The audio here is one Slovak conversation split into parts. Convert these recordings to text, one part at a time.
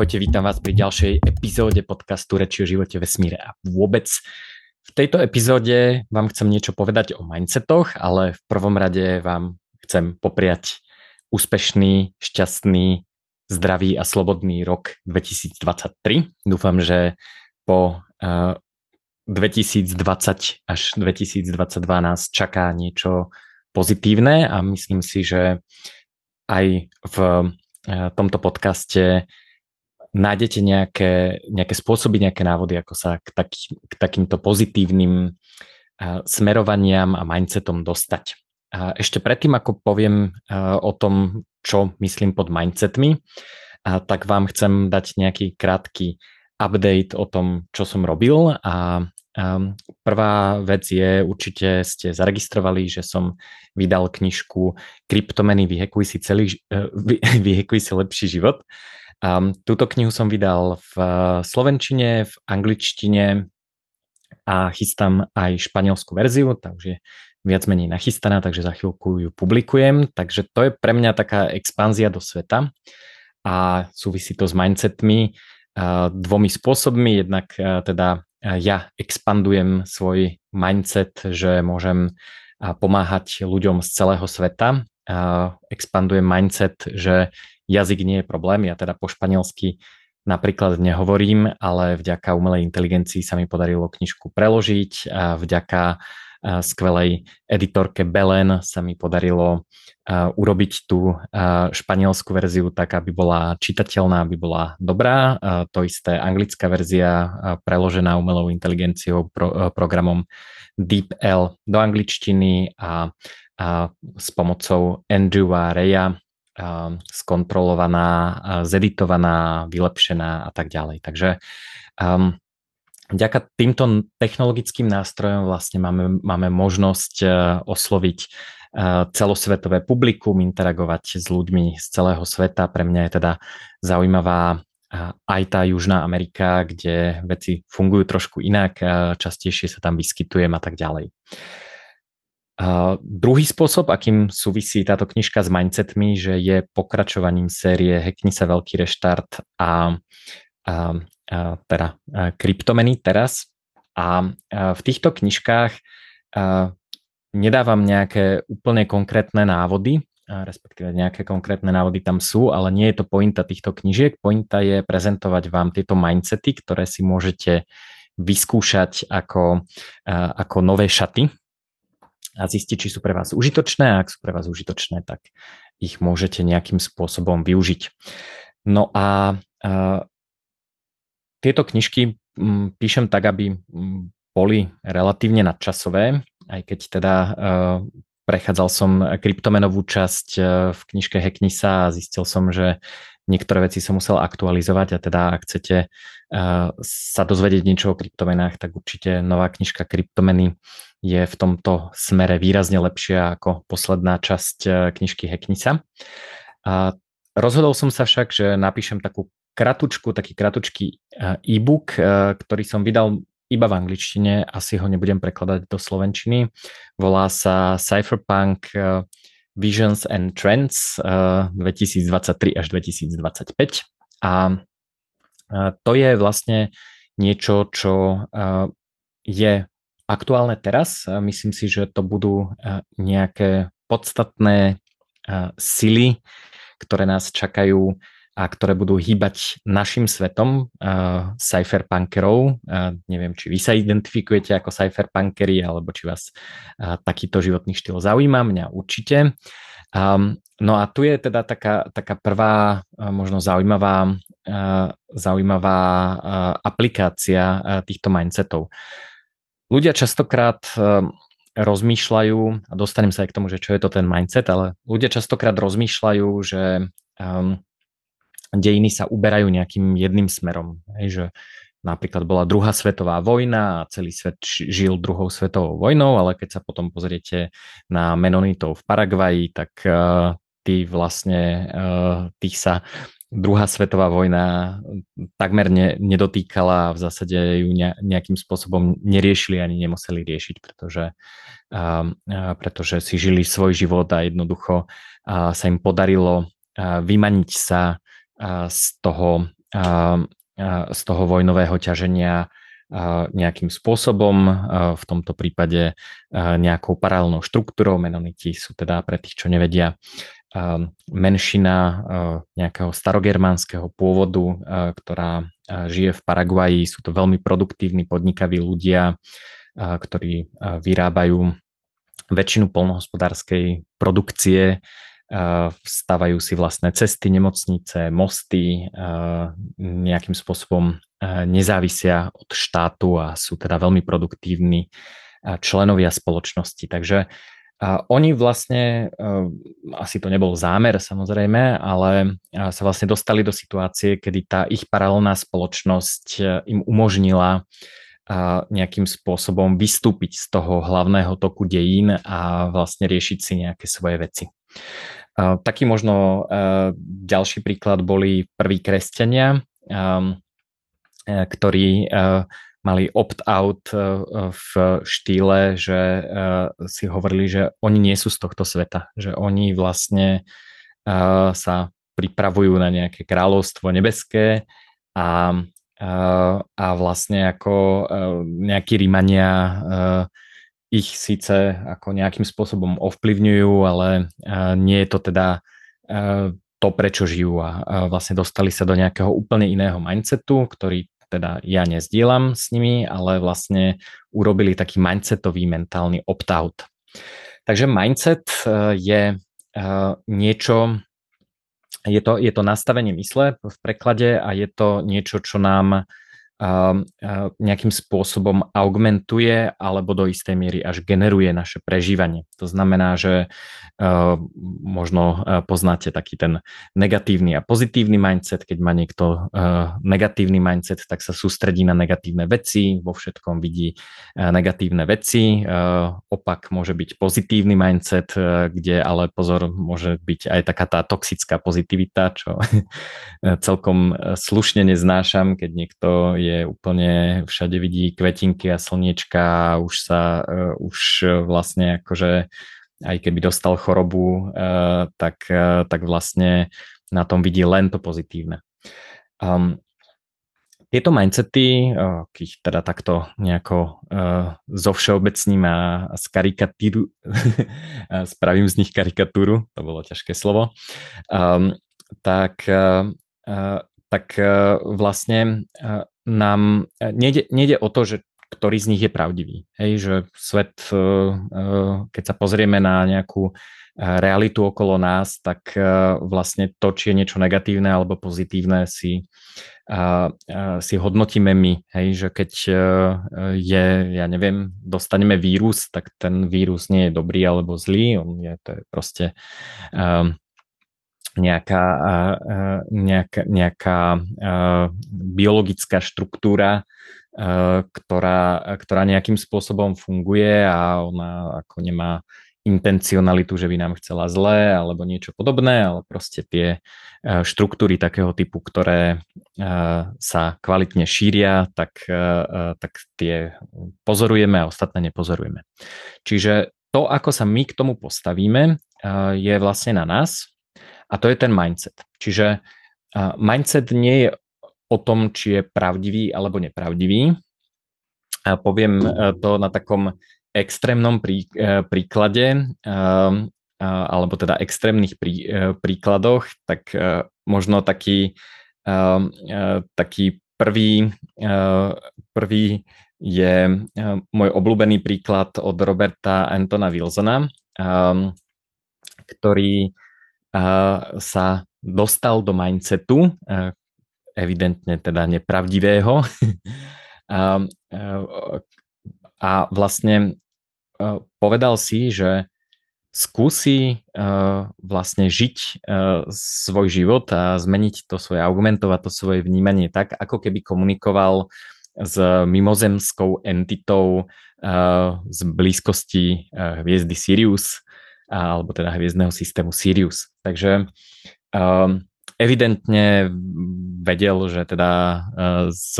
Ahojte, vítam vás pri ďalšej epizóde podcastu Reči o živote, vesmíre a vôbec. V tejto epizóde vám chcem niečo povedať o mindsetoch, ale v prvom rade vám chcem popriať úspešný, šťastný, zdravý a slobodný rok 2023. Dúfam, že po uh, eh, 2020 až 2022 nás čaká niečo pozitívne a myslím si, že aj v eh, tomto podcaste nájdete nejaké, nejaké spôsoby, nejaké návody, ako sa k, taký, k takýmto pozitívnym smerovaniam a mindsetom dostať. A ešte predtým, ako poviem o tom, čo myslím pod mindsetmi, uh, tak vám chcem dať nejaký krátky update o tom, čo som robil a prvá vec je, určite ste zaregistrovali, že som vydal knižku Kryptomeny vyhekuj si, celý, uh, vyhekuj si lepší život. Um, túto knihu som vydal v uh, slovenčine, v angličtine a chystám aj španielskú verziu, takže viac menej nachystaná, takže za chvíľku ju publikujem. Takže to je pre mňa taká expanzia do sveta a súvisí to s mindsetmi uh, dvomi spôsobmi. Jednak uh, teda ja expandujem svoj mindset, že môžem pomáhať ľuďom z celého sveta. Expandujem mindset, že jazyk nie je problém. Ja teda po španielsky napríklad nehovorím, ale vďaka umelej inteligencii sa mi podarilo knižku preložiť a vďaka skvelej editorke Belen sa mi podarilo urobiť tú španielskú verziu tak, aby bola čitateľná, aby bola dobrá. To isté anglická verzia preložená umelou inteligenciou pro, programom DeepL do angličtiny a, s pomocou Andrewa Reya skontrolovaná, zeditovaná, vylepšená a tak ďalej. Takže um, vďaka týmto technologickým nástrojom vlastne máme, máme možnosť uh, osloviť uh, celosvetové publikum, interagovať s ľuďmi z celého sveta. Pre mňa je teda zaujímavá uh, aj tá Južná Amerika, kde veci fungujú trošku inak, častejšie sa tam vyskytujem a tak ďalej. Druhý spôsob, akým súvisí táto knižka s mindsetmi, že je pokračovaním série Hackni sa veľký reštart a, a, a teda a kryptomeny teraz. A, a v týchto knižkách a, nedávam nejaké úplne konkrétne návody, a respektíve nejaké konkrétne návody tam sú, ale nie je to pointa týchto knižiek. Pointa je prezentovať vám tieto mindsety, ktoré si môžete vyskúšať ako, ako nové šaty, a zistiť, či sú pre vás užitočné a ak sú pre vás užitočné, tak ich môžete nejakým spôsobom využiť. No a, a tieto knižky m, píšem tak, aby m, boli relatívne nadčasové, aj keď teda a, prechádzal som kryptomenovú časť v knižke Hackni sa a zistil som, že niektoré veci som musel aktualizovať a teda ak chcete sa dozvedieť niečo o kryptomenách, tak určite nová knižka Kryptomeny je v tomto smere výrazne lepšia ako posledná časť e, knižky Heknica. A rozhodol som sa však, že napíšem takú kratučku, taký kratučký e, e-book, e, ktorý som vydal iba v angličtine, asi ho nebudem prekladať do slovenčiny. Volá sa Cypherpunk Visions and Trends 2023 až 2025 a to je vlastne niečo, čo je aktuálne teraz. Myslím si, že to budú eh, nejaké podstatné eh, sily, ktoré nás čakajú a ktoré budú hýbať našim svetom uh, cypherpunkerov. Uh, neviem, či vy sa identifikujete ako cypherpunkery, alebo či vás uh, takýto životný štýl zaujíma. Mňa určite. Um, no a tu je teda taká, taká prvá uh, možno zaujímavá, uh, zaujímavá uh, aplikácia uh, týchto mindsetov. Ľudia častokrát ehm, rozmýšľajú, a dostanem sa aj k tomu, že čo je to ten mindset, ale ľudia častokrát rozmýšľajú, že um, dejiny sa uberajú nejakým jedným smerom. Hej, že napríklad bola druhá svetová vojna a celý svet žil druhou svetovou vojnou, ale keď sa potom pozriete na menonitov v Paraguaji, tak uh, tí vlastne, uh, tých sa druhá svetová vojna takmer ne, nedotýkala a v zásade ju ne, nejakým spôsobom neriešili ani nemuseli riešiť, pretože, a, a, pretože si žili svoj život a jednoducho a, sa im podarilo a, vymaniť sa a, z toho z toho vojnového ťaženia nejakým spôsobom, v tomto prípade nejakou paralelnou štruktúrou. Menoniti sú teda pre tých, čo nevedia, menšina nejakého starogermánskeho pôvodu, ktorá žije v Paraguaji. Sú to veľmi produktívni, podnikaví ľudia, ktorí vyrábajú väčšinu polnohospodárskej produkcie, stavajú si vlastné cesty, nemocnice, mosty, nejakým spôsobom nezávisia od štátu a sú teda veľmi produktívni členovia spoločnosti. Takže oni vlastne, asi to nebol zámer samozrejme, ale sa vlastne dostali do situácie, kedy tá ich paralelná spoločnosť im umožnila nejakým spôsobom vystúpiť z toho hlavného toku dejín a vlastne riešiť si nejaké svoje veci. Taký možno ďalší príklad boli prví kresťania, ktorí mali opt-out v štýle, že si hovorili, že oni nie sú z tohto sveta, že oni vlastne sa pripravujú na nejaké kráľovstvo nebeské a, a vlastne ako nejakí Rímania ich síce ako nejakým spôsobom ovplyvňujú, ale nie je to teda to, prečo žijú a vlastne dostali sa do nejakého úplne iného mindsetu, ktorý teda ja nezdielam s nimi, ale vlastne urobili taký mindsetový mentálny opt-out. Takže mindset je niečo, je to, je to nastavenie mysle v preklade a je to niečo, čo nám nejakým spôsobom augmentuje alebo do istej miery až generuje naše prežívanie. To znamená, že možno poznáte taký ten negatívny a pozitívny mindset. Keď má niekto negatívny mindset, tak sa sústredí na negatívne veci, vo všetkom vidí negatívne veci. Opak môže byť pozitívny mindset, kde ale pozor, môže byť aj taká tá toxická pozitivita, čo celkom slušne neznášam, keď niekto je je úplne, všade vidí kvetinky a slniečka už sa, uh, už vlastne akože aj keby dostal chorobu, uh, tak, uh, tak vlastne na tom vidí len to pozitívne. Um, tieto mindsety, keď teda takto nejako uh, zo všeobecním a z karikatúru, spravím z nich karikatúru, to bolo ťažké slovo, um, tak, uh, tak uh, vlastne uh, nám e, nejde, nejde o to, že ktorý z nich je pravdivý. Hej, že svet, e, e, keď sa pozrieme na nejakú realitu okolo nás, tak vlastne to, či je niečo negatívne alebo pozitívne, si, si hodnotíme my. Hej, že keď je, ja neviem, dostaneme vírus, tak ten vírus nie je dobrý alebo zlý, on je, to je proste nejaká, nejaká, nejaká biologická štruktúra, ktorá, ktorá nejakým spôsobom funguje a ona ako nemá intencionalitu, že by nám chcela zlé alebo niečo podobné, ale proste tie štruktúry takého typu, ktoré sa kvalitne šíria, tak, tak tie pozorujeme a ostatné nepozorujeme. Čiže to, ako sa my k tomu postavíme, je vlastne na nás a to je ten mindset. Čiže mindset nie je o tom, či je pravdivý alebo nepravdivý. A poviem uh, to na takom extrémnom prí, uh, príklade, uh, alebo teda extrémnych prí, príkladoch, tak možno taký, taký prvý, prvý je môj obľúbený príklad od Roberta Antona Wilsona, ktorý sa dostal do mindsetu, evidentne teda nepravdivého, a, a vlastne povedal si, že skúsi vlastne žiť svoj život a zmeniť to svoje, argumentovať to svoje vnímanie tak, ako keby komunikoval s mimozemskou entitou z blízkosti hviezdy Sirius, alebo teda hviezdného systému Sirius. Takže um, evidentne vedel, že teda uh, z,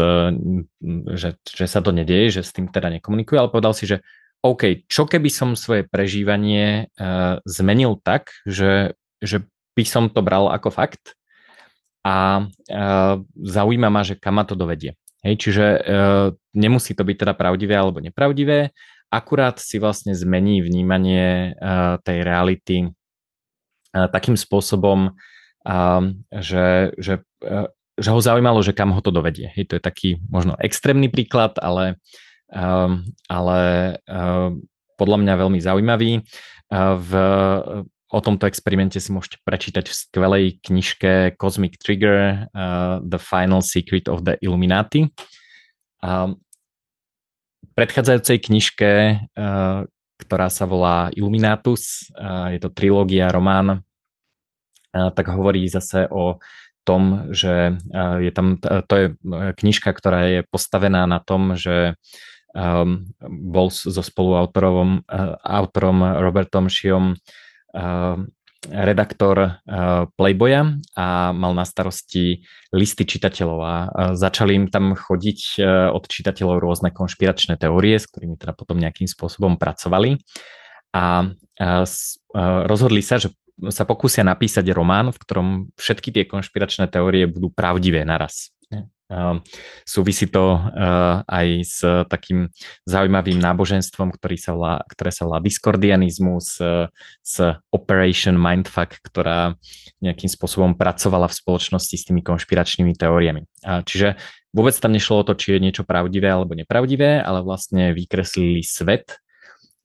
že, že sa to nedieje, že s tým teda nekomunikuje, ale povedal si, že OK, čo keby som svoje prežívanie uh, zmenil tak, že, že by som to bral ako fakt a zaujíma ma, že kam ma to dovedie. Hej, čiže nemusí to byť teda pravdivé alebo nepravdivé, akurát si vlastne zmení vnímanie tej reality takým spôsobom, že, že, že ho zaujímalo, že kam ho to dovedie. Hej, to je taký možno extrémny príklad, ale, ale podľa mňa veľmi zaujímavý. V, o tomto experimente si môžete prečítať v skvelej knižke Cosmic Trigger uh, The Final Secret of the Illuminati. V predchádzajúcej knižke, uh, ktorá sa volá Illuminatus, uh, je to trilógia, román, uh, tak hovorí zase o tom, že je tam, to je knižka, ktorá je postavená na tom, že um, bol so spoluautorom autorom Robertom Šiom redaktor uh, Playboya a mal na starosti listy čitateľov a uh, začali im tam chodiť uh, od čitateľov rôzne konšpiračné teórie, s ktorými teda potom nejakým spôsobom pracovali a rozhodli sa, že sa pokúsia napísať román, v ktorom všetky tie konšpiračné teórie budú pravdivé naraz. Ehm, súvisí to eh, aj s takým zaujímavým náboženstvom, ktorý sa volá, ktoré sa volá diskordianizmus, eh, s Operation Mindfuck, ktorá nejakým spôsobom pracovala v spoločnosti s tými konšpiračnými teóriami. Čiže vôbec tam nešlo o to, či je niečo pravdivé alebo nepravdivé, ale vlastne vykreslili svet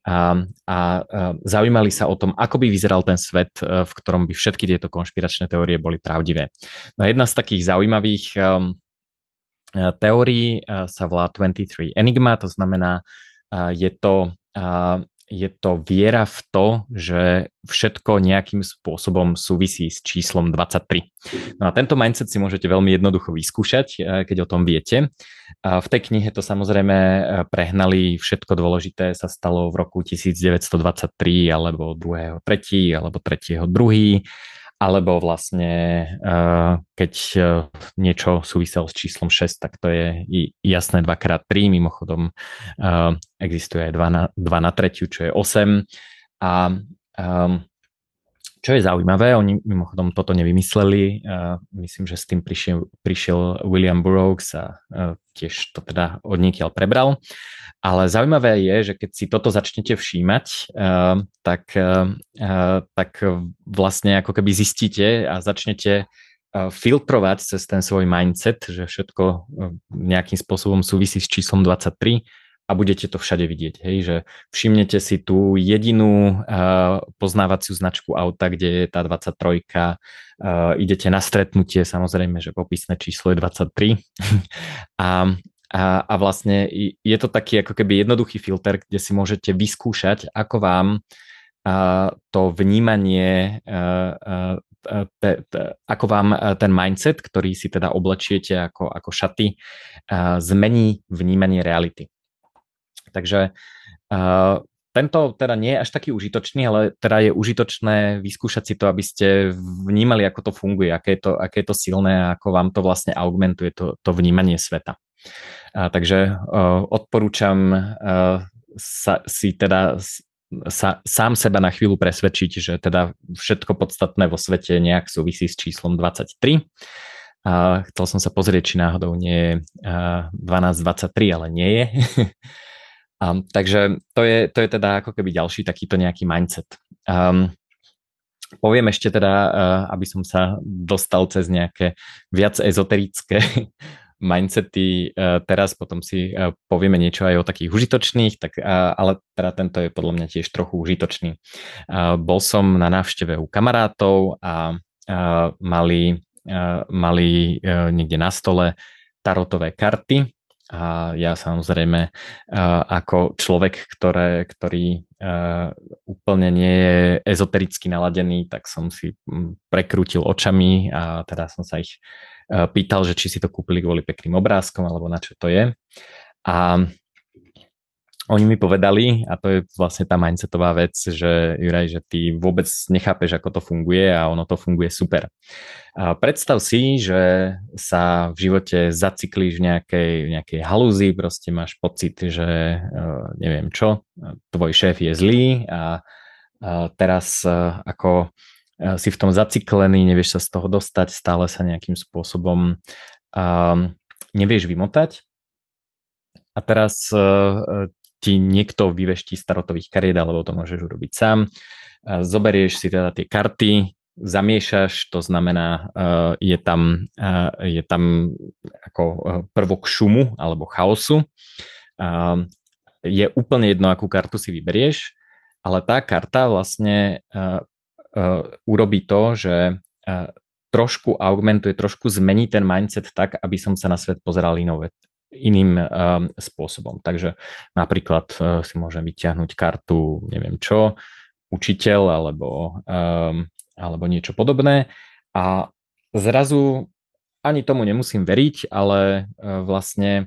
a, a, a zaujímali sa o tom, ako by vyzeral ten svet, eh, v ktorom by všetky tieto konšpiračné teórie boli pravdivé. No jedna z takých zaujímavých teórií eh, sa volá 23 Enigma, to znamená, eh, je to, je to viera v to, že všetko nejakým spôsobom súvisí s číslom 23. No a tento mindset si môžete veľmi jednoducho vyskúšať, keď o tom viete. V tej knihe to samozrejme prehnali, všetko dôležité sa stalo v roku 1923 alebo 2. 3. alebo 3. 2 alebo vlastne eh, keď eh, niečo súviselo s číslom 6, tak to je jasné 2x3, mimochodom eh, existuje aj 2 na, 2 na tretiu, čo je 8 a ehm, čo je zaujímavé, oni mimochodom toto nevymysleli, myslím, že s tým prišiel, prišiel William Burroughs a tiež to teda od prebral. Ale zaujímavé je, že keď si toto začnete všímať, tak, tak vlastne ako keby zistíte a začnete filtrovať cez ten svoj mindset, že všetko nejakým spôsobom súvisí s číslom 23 a budete to všade vidieť, hej, že všimnete si tú jedinú uh, poznávaciu značku auta, kde je tá 23, uh, idete na stretnutie, samozrejme, že popisné číslo je 23 a, a, a vlastne je to taký ako keby jednoduchý filter, kde si môžete vyskúšať, ako vám uh, to vnímanie uh, uh, te, te, ako vám ten mindset, ktorý si teda oblečiete ako, ako šaty, zmení vnímanie reality. Takže uh, tento teda nie je až taký užitočný, ale teda je užitočné vyskúšať si to, aby ste vnímali, ako to funguje, aké je to, aké je to silné a ako vám to vlastne augmentuje to, to vnímanie sveta. Uh, takže uh, odporúčam uh, sa, si teda sa, sám seba na chvíľu presvedčiť, že teda všetko podstatné vo svete nejak súvisí s číslom 23. Uh, chcel som sa pozrieť, či náhodou nie je uh, 1223, ale nie je. Um, takže to je, to je teda ako keby ďalší takýto nejaký mindset. Um, poviem ešte teda, uh, aby som sa dostal cez nejaké viac ezoterické mindsety uh, teraz, potom si uh, povieme niečo aj o takých užitočných, tak, uh, ale teda tento je podľa mňa tiež trochu užitočný. Uh, bol som na návšteve u kamarátov a uh, mali, uh, mali uh, niekde na stole tarotové karty a ja samozrejme ako človek, ktoré, ktorý úplne nie je ezotericky naladený, tak som si prekrútil očami a teda som sa ich pýtal, že či si to kúpili kvôli pekným obrázkom alebo na čo to je. A oni mi povedali, a to je vlastne tá mindsetová vec, že Juraj, že ty vôbec nechápeš, ako to funguje a ono to funguje super. A predstav si, že sa v živote zaciklíš v nejakej, nejakej halúzi, proste máš pocit, že neviem čo, tvoj šéf je zlý a teraz ako si v tom zaciklený, nevieš sa z toho dostať, stále sa nejakým spôsobom nevieš vymotať. A teraz ti niekto vyveští starotových kariet, alebo to môžeš urobiť sám. Uh, zoberieš si teda tie karty, zamiešaš, to znamená, uh, je, tam, uh, je tam ako prvok šumu alebo chaosu. Je úplne jedno, akú kartu si vyberieš, ale tá karta vlastne urobí to, že trošku augmentuje, trošku zmení ten mindset tak, aby som sa na svet pozeral inou, iným um, spôsobom. Takže napríklad uh, si môžem vyťahnuť kartu, neviem čo, učiteľ alebo, um, alebo niečo podobné a zrazu ani tomu nemusím veriť, ale uh, vlastne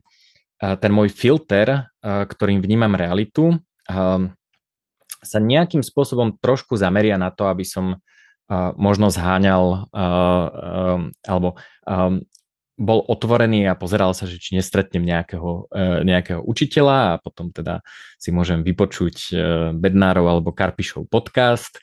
uh, ten môj filter, uh, ktorým vnímam realitu, um, sa nejakým spôsobom trošku zameria na to, aby som uh, možno zháňal uh, um, alebo um, bol otvorený a pozeral sa, že či nestretnem nejakého, e, nejakého učiteľa a potom teda si môžem vypočuť e, Bednárov alebo Karpišov podcast e,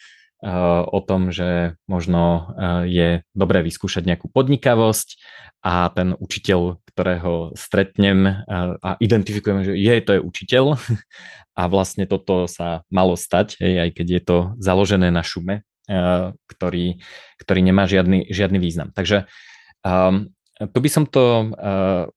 o tom, že možno je dobré vyskúšať nejakú podnikavosť a ten učiteľ, ktorého stretnem a identifikujem, že je, to je učiteľ a vlastne toto sa malo stať, aj keď je to založené na šume, ktorý, ktorý nemá žiadny, žiadny význam. Takže um, tu by som to... Uh,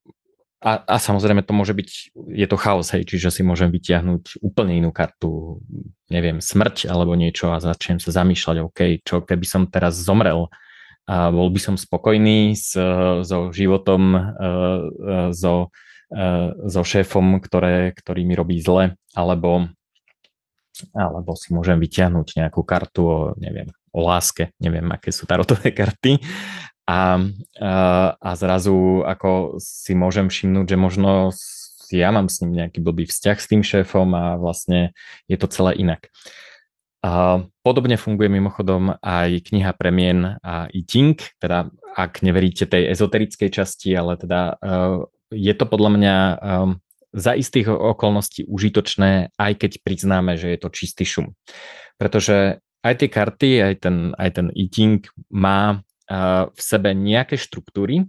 a, a samozrejme to môže byť, je to chaos, hej, čiže si môžem vytiahnuť úplne inú kartu, neviem, smrť alebo niečo a začnem sa zamýšľať, OK, čo keby som teraz zomrel, a bol by som spokojný s, so životom, uh, so, uh, so šéfom, ktoré, ktorý mi robí zle, alebo, alebo si môžem vytiahnuť nejakú kartu o, neviem, o láske, neviem, aké sú tarotové karty a, a, zrazu ako si môžem všimnúť, že možno ja mám s ním nejaký blbý vzťah s tým šéfom a vlastne je to celé inak. A podobne funguje mimochodom aj kniha Premien a I Ting, teda ak neveríte tej ezoterickej časti, ale teda uh, je to podľa mňa um, za istých okolností užitočné, aj keď priznáme, že je to čistý šum. Pretože aj tie karty, aj ten, aj ten I Ting má v sebe nejaké štruktúry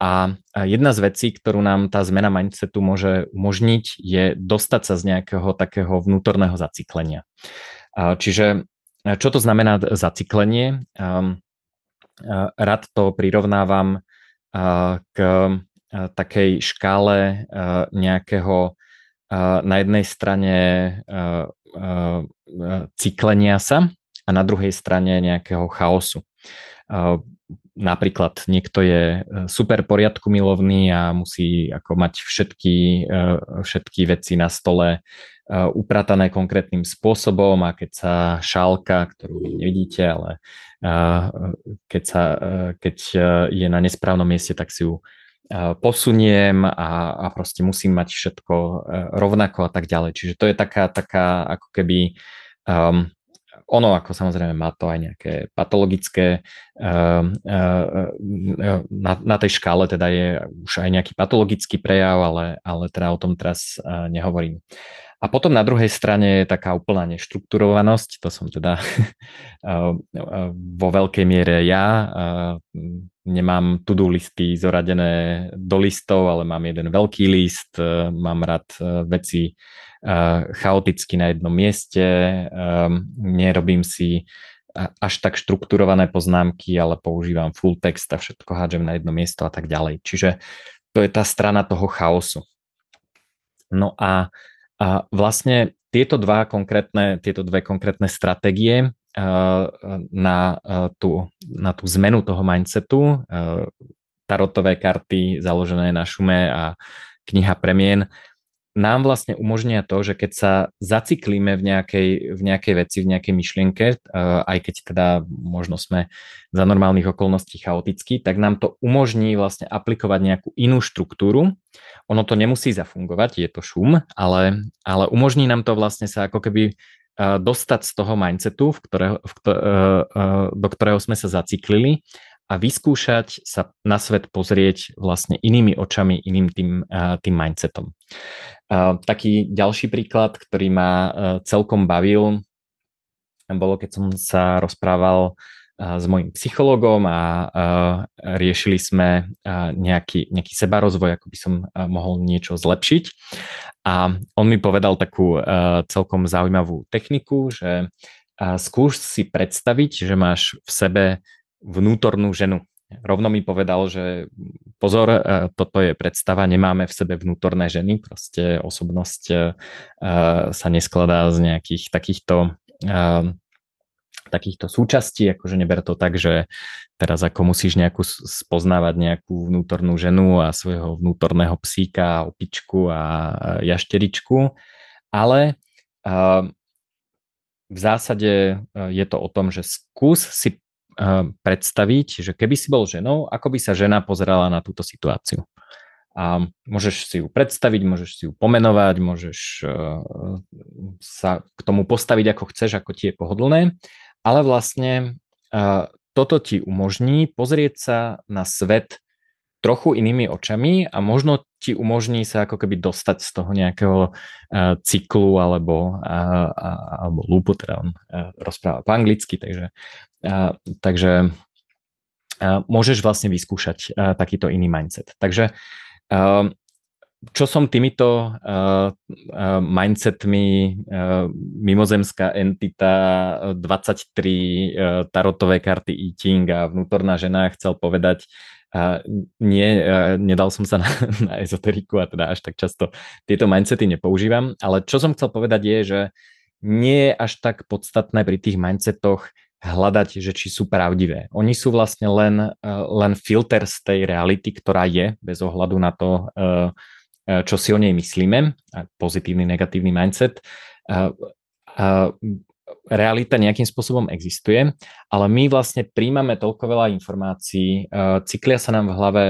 a jedna z vecí, ktorú nám tá zmena mindsetu môže umožniť, je dostať sa z nejakého takého vnútorného zaciklenia. Čiže čo to znamená zaciklenie? Rád to prirovnávam k takej škále nejakého na jednej strane cyklenia sa a na druhej strane nejakého chaosu. Napríklad niekto je e, super poriadku milovný a musí ako mať všetky, e, všetky veci na stole e, upratané konkrétnym spôsobom a keď sa šálka, ktorú vy nevidíte, ale keď, sa, keď je na nesprávnom mieste, tak si ju posuniem a, a proste musím mať všetko rovnako a tak ďalej. Čiže to je taká, taká ako keby um, ono ako samozrejme má to aj nejaké patologické, uh, uh, na, na tej škále teda je už aj nejaký patologický prejav, ale, ale teda o tom teraz uh, nehovorím. A potom na druhej strane je taká úplná neštrukturovanosť, to som teda vo veľkej miere ja. Nemám to-do listy zoradené do listov, ale mám jeden veľký list, mám rád veci chaoticky na jednom mieste, nerobím si až tak štrukturované poznámky, ale používam full text a všetko hádžem na jedno miesto a tak ďalej. Čiže to je tá strana toho chaosu. No a, a vlastne tieto, dva konkrétne, tieto dve konkrétne stratégie na tú, na tú zmenu toho mindsetu, tarotové karty založené na šume a kniha premien nám vlastne umožnia to, že keď sa zaciklíme v nejakej, v nejakej veci, v nejakej myšlienke, eh, aj keď teda možno sme za normálnych okolností chaotickí, tak nám to umožní vlastne aplikovať nejakú inú štruktúru. Ono to nemusí zafungovať, je to šum, ale, ale umožní nám to vlastne sa ako keby eh, dostať z toho mindsetu, v ktorého, v, eh, do ktorého sme sa zaciklili a vyskúšať sa na svet pozrieť vlastne inými očami, iným tým, tým mindsetom. Taký ďalší príklad, ktorý ma celkom bavil, bolo, keď som sa rozprával s mojim psychologom a riešili sme nejaký, nejaký sebarozvoj, ako by som mohol niečo zlepšiť. A on mi povedal takú celkom zaujímavú techniku, že skúš si predstaviť, že máš v sebe vnútornú ženu. Rovno mi povedal, že pozor, toto je predstava, nemáme v sebe vnútorné ženy, proste osobnosť sa neskladá z nejakých takýchto takýchto súčastí, akože neber to tak, že teraz ako musíš nejakú spoznávať nejakú vnútornú ženu a svojho vnútorného psíka, opičku a jašteričku, ale v zásade je to o tom, že skús si predstaviť, že keby si bol ženou, ako by sa žena pozerala na túto situáciu. A môžeš si ju predstaviť, môžeš si ju pomenovať, môžeš sa k tomu postaviť ako chceš, ako ti je pohodlné ale vlastne toto ti umožní pozrieť sa na svet trochu inými očami a možno ti umožní sa ako keby dostať z toho nejakého cyklu alebo, alebo lúpu, teda on rozpráva po anglicky, takže, takže môžeš vlastne vyskúšať takýto iný mindset. Takže čo som týmito uh, uh, mindsetmi uh, mimozemská entita, 23 uh, tarotové karty eating a vnútorná žena chcel povedať, nie, nedal som sa na, na ezoteriku a teda až tak často tieto mindsety nepoužívam, ale čo som chcel povedať je, že nie je až tak podstatné pri tých mindsetoch hľadať, že či sú pravdivé. Oni sú vlastne len, uh, len filter z tej reality, ktorá je, bez ohľadu na to, uh, E, čo si o nej myslíme, pozitívny, negatívny mindset. E, e, realita nejakým spôsobom existuje, ale my vlastne príjmame toľko veľa informácií, cyklia sa nám v hlave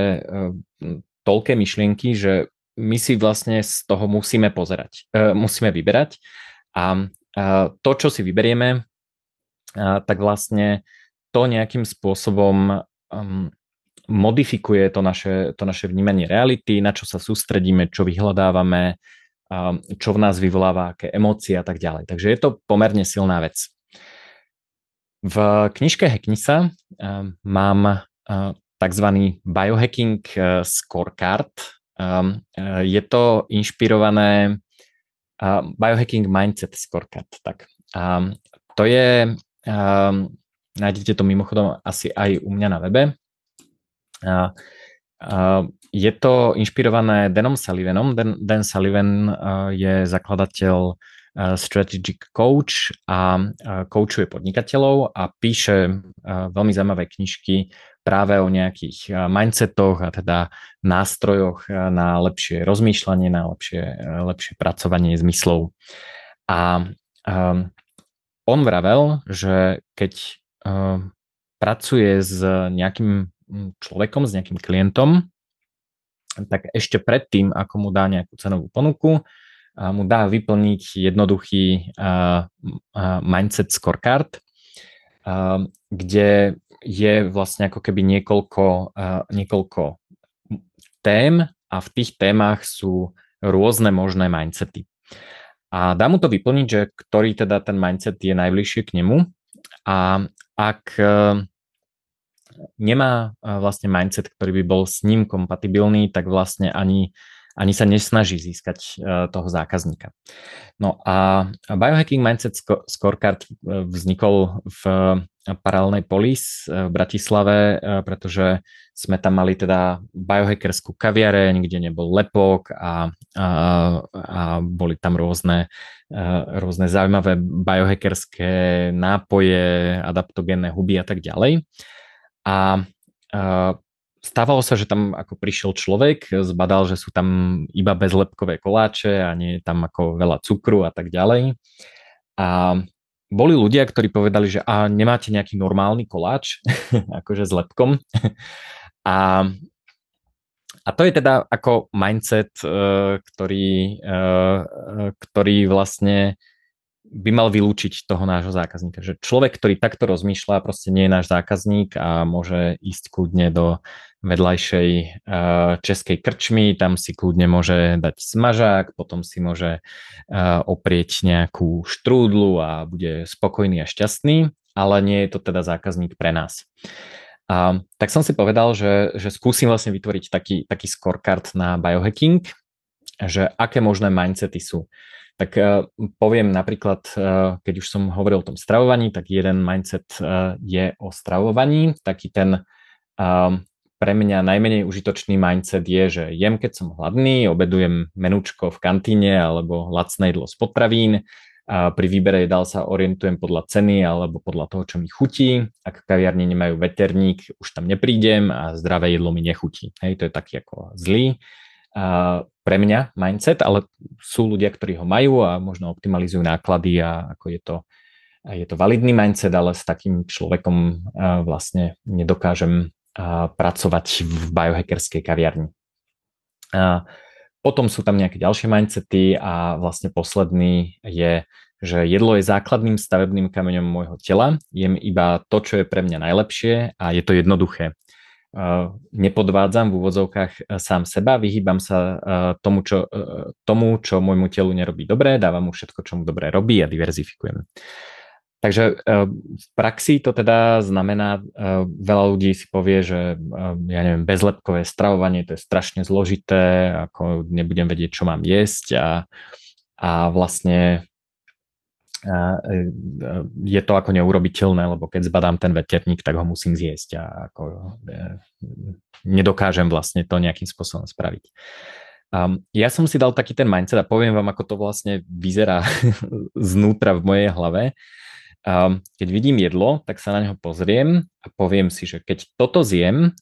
toľké myšlienky, že my si vlastne z toho musíme pozerať, musíme vyberať a to, čo si vyberieme, tak vlastne to nejakým spôsobom modifikuje to naše, to naše vnímanie reality, na čo sa sústredíme, čo vyhľadávame, čo v nás vyvoláva, aké emócie a tak ďalej. Takže je to pomerne silná vec. V knižke Hacknisa mám tzv. biohacking scorecard. Je to inšpirované biohacking mindset scorecard. Tak. To je, nájdete to mimochodom asi aj u mňa na webe, je to inšpirované Danom Sullivanom. Dan, Dan Sullivan je zakladateľ strategic coach a coachuje podnikateľov a píše veľmi zaujímavé knižky práve o nejakých mindsetoch a teda nástrojoch na lepšie rozmýšľanie, na lepšie, lepšie pracovanie zmyslov. A on vravel, že keď pracuje s nejakým človekom, s nejakým klientom, tak ešte predtým, ako mu dá nejakú cenovú ponuku, mu dá vyplniť jednoduchý mindset scorecard, kde je vlastne ako keby niekoľko, niekoľko tém a v tých témach sú rôzne možné mindsety. A dá mu to vyplniť, že ktorý teda ten mindset je najbližšie k nemu a ak nemá vlastne mindset, ktorý by bol s ním kompatibilný, tak vlastne ani, ani sa nesnaží získať e, toho zákazníka. No a Biohacking Mindset Scorecard e, vznikol v paralelnej polis v Bratislave, pretože sme tam mali teda biohackerskú kaviareň, kde nebol lepok a, a, a boli tam rôzne, rôzne zaujímavé biohackerské nápoje, adaptogénne huby a tak ďalej. A stávalo sa, že tam ako prišiel človek, zbadal, že sú tam iba bezlepkové koláče a nie je tam ako veľa cukru a tak ďalej. A boli ľudia, ktorí povedali, že a nemáte nejaký normálny koláč, akože s lepkom. a, a to je teda ako mindset, e, ktorý, e, ktorý vlastne by mal vylúčiť toho nášho zákazníka. Že človek, ktorý takto rozmýšľa, proste nie je náš zákazník a môže ísť kľudne do vedľajšej uh, českej krčmy, tam si kľudne môže dať smažák, potom si môže uh, oprieť nejakú štrúdlu a bude spokojný a šťastný, ale nie je to teda zákazník pre nás. A, tak som si povedal, že, že skúsim vlastne vytvoriť taký, taký scorecard na biohacking, že aké možné mindsety sú. Tak uh, poviem napríklad, uh, keď už som hovoril o tom stravovaní, tak jeden mindset uh, je o stravovaní, taký ten uh, pre mňa najmenej užitočný mindset je, že jem, keď som hladný, obedujem menúčko v kantíne alebo lacné jedlo z potravín, a pri výbere jedál sa orientujem podľa ceny alebo podľa toho, čo mi chutí. Ak kaviarne nemajú veterník, už tam neprídem a zdravé jedlo mi nechutí. Hej, to je taký ako zlý pre mňa mindset, ale sú ľudia, ktorí ho majú a možno optimalizujú náklady a ako je to, je to validný mindset, ale s takým človekom vlastne nedokážem pracovať v biohackerskej kaviarni. Potom sú tam nejaké ďalšie mindsety a vlastne posledný je, že jedlo je základným stavebným kameňom môjho tela. Jem iba to, čo je pre mňa najlepšie a je to jednoduché. Nepodvádzam v úvodzovkách e, sám seba, vyhýbam sa e, tomu čo, e, tomu, čo môjmu telu nerobí dobre, dávam mu všetko, čo mu dobre robí a diverzifikujem. Takže v praxi to teda znamená, veľa ľudí si povie, že ja neviem, bezlepkové stravovanie to je strašne zložité, ako nebudem vedieť, čo mám jesť a, a vlastne je to ako neurobiteľné, lebo keď zbadám ten veterník, tak ho musím zjesť a ako e, nedokážem vlastne to nejakým spôsobom spraviť. Ja som si dal taký ten mindset a poviem vám, ako to vlastne vyzerá znútra v mojej hlave. Keď vidím jedlo, tak sa na neho pozriem a poviem si, že keď toto zjem,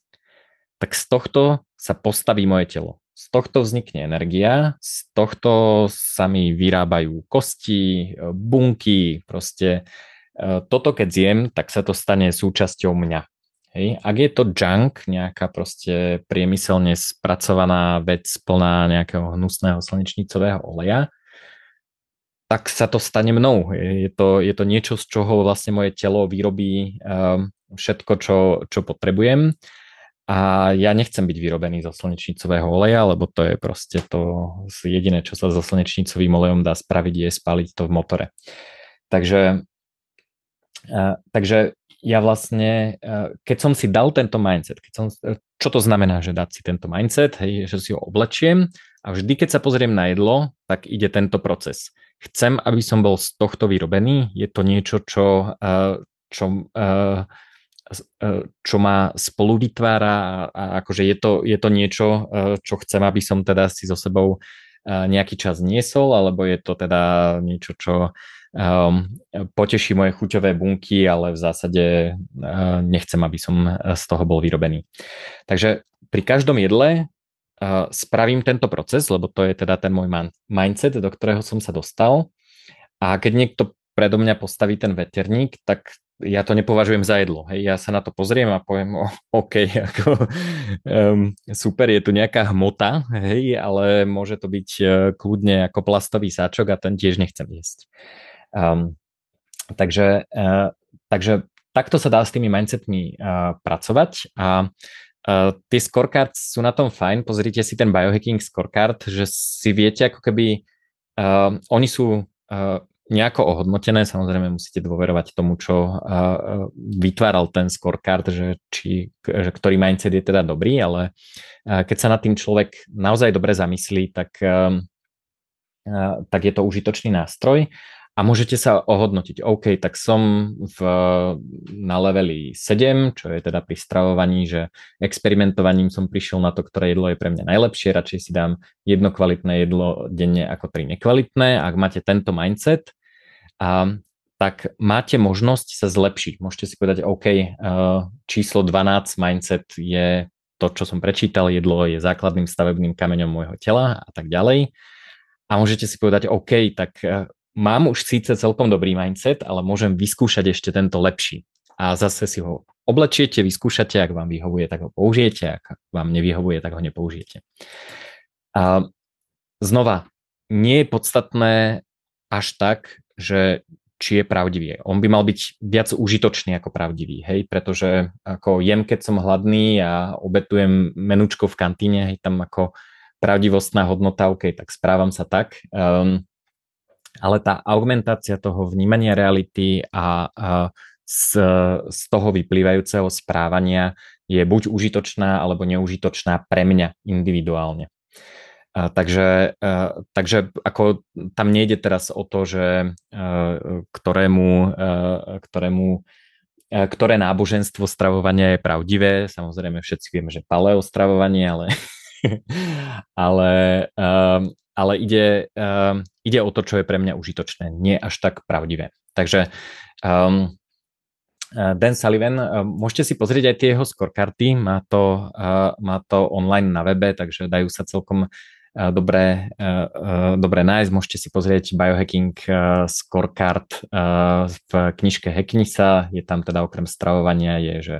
tak z tohto sa postaví moje telo. Z tohto vznikne energia, z tohto sa mi vyrábajú kosti, bunky, proste e, toto keď zjem, tak sa to stane súčasťou mňa. Hej. Ak je to junk, nejaká proste priemyselne spracovaná vec plná nejakého hnusného slnečnicového oleja, tak sa to stane mnou. Je to, je to niečo, z čoho vlastne moje telo vyrobí um, všetko, čo, čo potrebujem. A ja nechcem byť vyrobený zo slnečnicového oleja, lebo to je proste to jediné, čo sa so slnečnicovým olejom dá spraviť, je spaliť to v motore. Takže, takže ja vlastne, keď som si dal tento mindset, keď som, čo to znamená, že dať si tento mindset, hej, že si ho oblečiem a vždy, keď sa pozriem na jedlo, tak ide tento proces chcem, aby som bol z tohto vyrobený. Je to niečo, čo, čo, čo ma spolu vytvára a akože je to, je to niečo, čo chcem, aby som teda si so sebou nejaký čas niesol, alebo je to teda niečo, čo um, poteší moje chuťové bunky, ale v zásade uh, nechcem, aby som z toho bol vyrobený. Takže pri každom jedle uh, spravím tento proces, lebo to je teda ten môj man- mindset, do ktorého som sa dostal. A keď niekto predo mňa postaví ten veterník, tak ja to nepovažujem za jedlo. Hej. Ja sa na to pozriem a poviem, oh, OK, ako, um, super, je tu nejaká hmota, hej, ale môže to byť uh, kľudne ako plastový sáčok a ten tiež nechcem jesť. Um, takže, uh, takže takto sa dá s tými mindsetmi uh, pracovať a Uh, tie scorecards sú na tom fajn, pozrite si ten biohacking scorecard, že si viete ako keby, uh, oni sú uh, nejako ohodnotené, samozrejme musíte dôverovať tomu, čo vytváral ten scorecard, že, či, že ktorý mindset je teda dobrý, ale keď sa nad tým človek naozaj dobre zamyslí, tak, tak je to užitočný nástroj a môžete sa ohodnotiť, OK, tak som v, na leveli 7, čo je teda pri stravovaní, že experimentovaním som prišiel na to, ktoré jedlo je pre mňa najlepšie, radšej si dám jedno kvalitné jedlo denne ako tri nekvalitné. Ak máte tento mindset, a, tak máte možnosť sa zlepšiť. Môžete si povedať, OK, číslo 12 mindset je to, čo som prečítal, jedlo je základným stavebným kameňom môjho tela a tak ďalej. A môžete si povedať, OK, tak mám už síce celkom dobrý mindset, ale môžem vyskúšať ešte tento lepší. A zase si ho oblečiete, vyskúšate, ak vám vyhovuje, tak ho použijete, ak vám nevyhovuje, tak ho nepoužijete. A znova, nie je podstatné až tak, že či je pravdivý. On by mal byť viac užitočný ako pravdivý, hej, pretože ako jem, keď som hladný a obetujem menučko v kantíne, hej, tam ako pravdivostná hodnota, OK, tak správam sa tak. Um, ale tá augmentácia toho vnímania reality a, z, z toho vyplývajúceho správania je buď užitočná alebo neužitočná pre mňa individuálne. Takže, a, takže ako tam nejde teraz o to, že a, ktorému, a, ktorému ktoré náboženstvo stravovania je pravdivé. Samozrejme všetci vieme, že paleo stravovanie, ale, ale, a, ale ide, a, ide o to, čo je pre mňa užitočné, nie až tak pravdivé. Takže um, Dan Sullivan, môžete si pozrieť aj tie jeho scorekarty, má to, má to online na webe, takže dajú sa celkom dobre, dobre nájsť. Môžete si pozrieť Biohacking Scorecard v knižke Hacknisa. Je tam teda okrem stravovania je, že